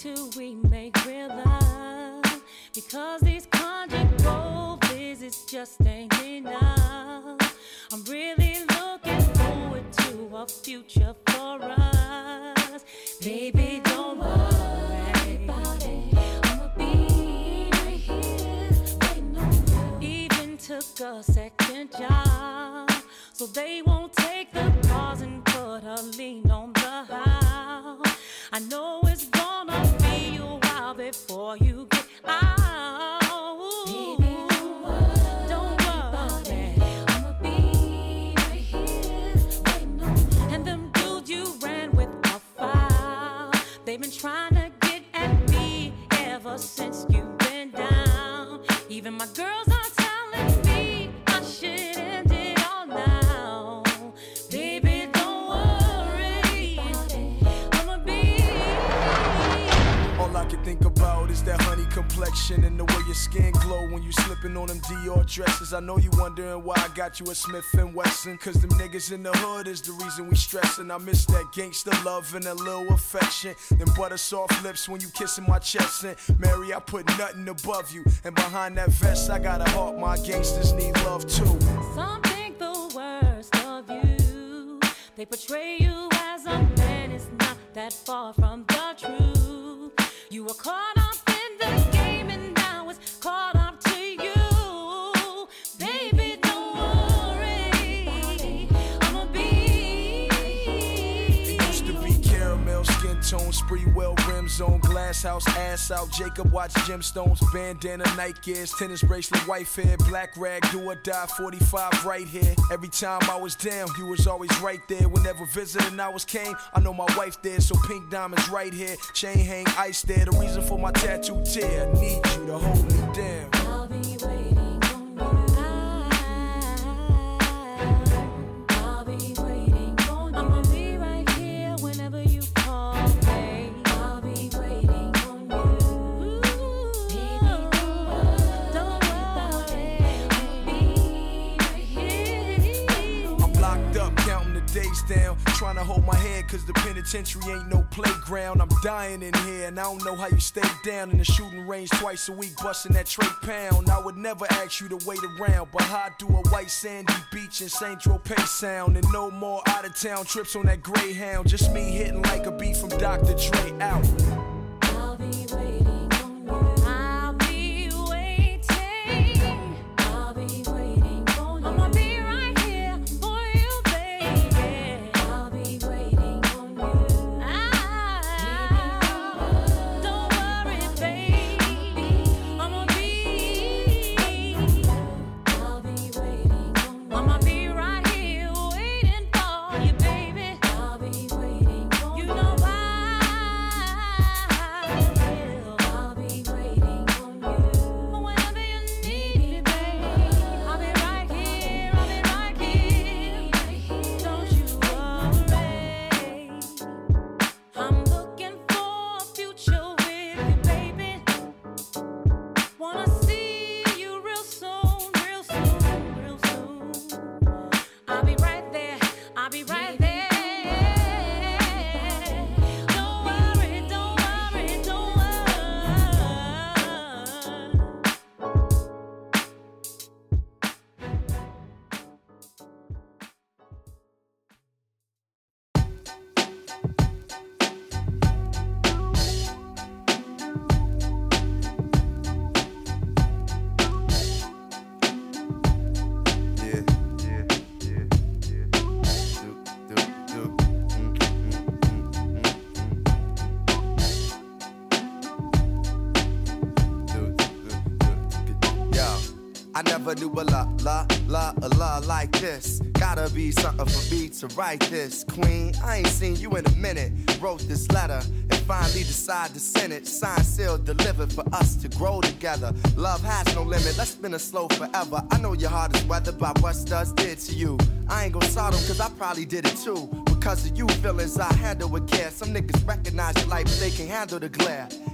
Till we make real love. Because these conjugal visits just ain't enough. I'm really looking forward to a future for us. Baby, don't worry about it. I'ma be right here. Even took a second job. So they won't take the pause and put a lean on the house. I know it's before you get out. Baby, don't. I'ma be right here. And them dudes you ran with a file, they've been trying to get at me ever since you've been down. Even my girls It's that honey complexion and the way your skin glow when you slipping on them Dior dresses. I know you wondering why I got you a Smith and Wesson. Cause them niggas in the hood is the reason we stressin'. I miss that gangster love and a little affection. Them butter soft lips when you kissing my chest. And Mary, I put nothing above you. And behind that vest, I got a heart my gangsters need love too. Some think the worst of you. They portray you as a man, it's not that far from the truth. You were caught on glass house, ass out. Jacob watch gemstones, bandana, Nike ears, tennis bracelet, white hair, black rag, do or die, 45 right here. Every time I was down, you was always right there. Whenever visiting was came, I know my wife there, so pink diamonds right here, chain hang ice there. The reason for my tattoo tear, need you to hold me down. Trying to hold my head, cause the penitentiary ain't no playground. I'm dying in here, and I don't know how you stay down in the shooting range twice a week, busting that tray pound. I would never ask you to wait around, but how do a white sandy beach in St. Tropez sound? And no more out of town trips on that Greyhound. Just me hitting like a beat from Dr. Dre out. I never knew a la, la, la, a la like this. Gotta be something for me to write this. Queen, I ain't seen you in a minute. Wrote this letter and finally decided to send it. Signed, sealed, delivered for us to grow together. Love has no limit, let's spin it slow forever. I know your heart is weathered by what studs did to you. I ain't gon' sodom cause I probably did it too. Because of you feelings I handle with care. Some niggas recognize your life, but they can handle the glare.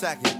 Second.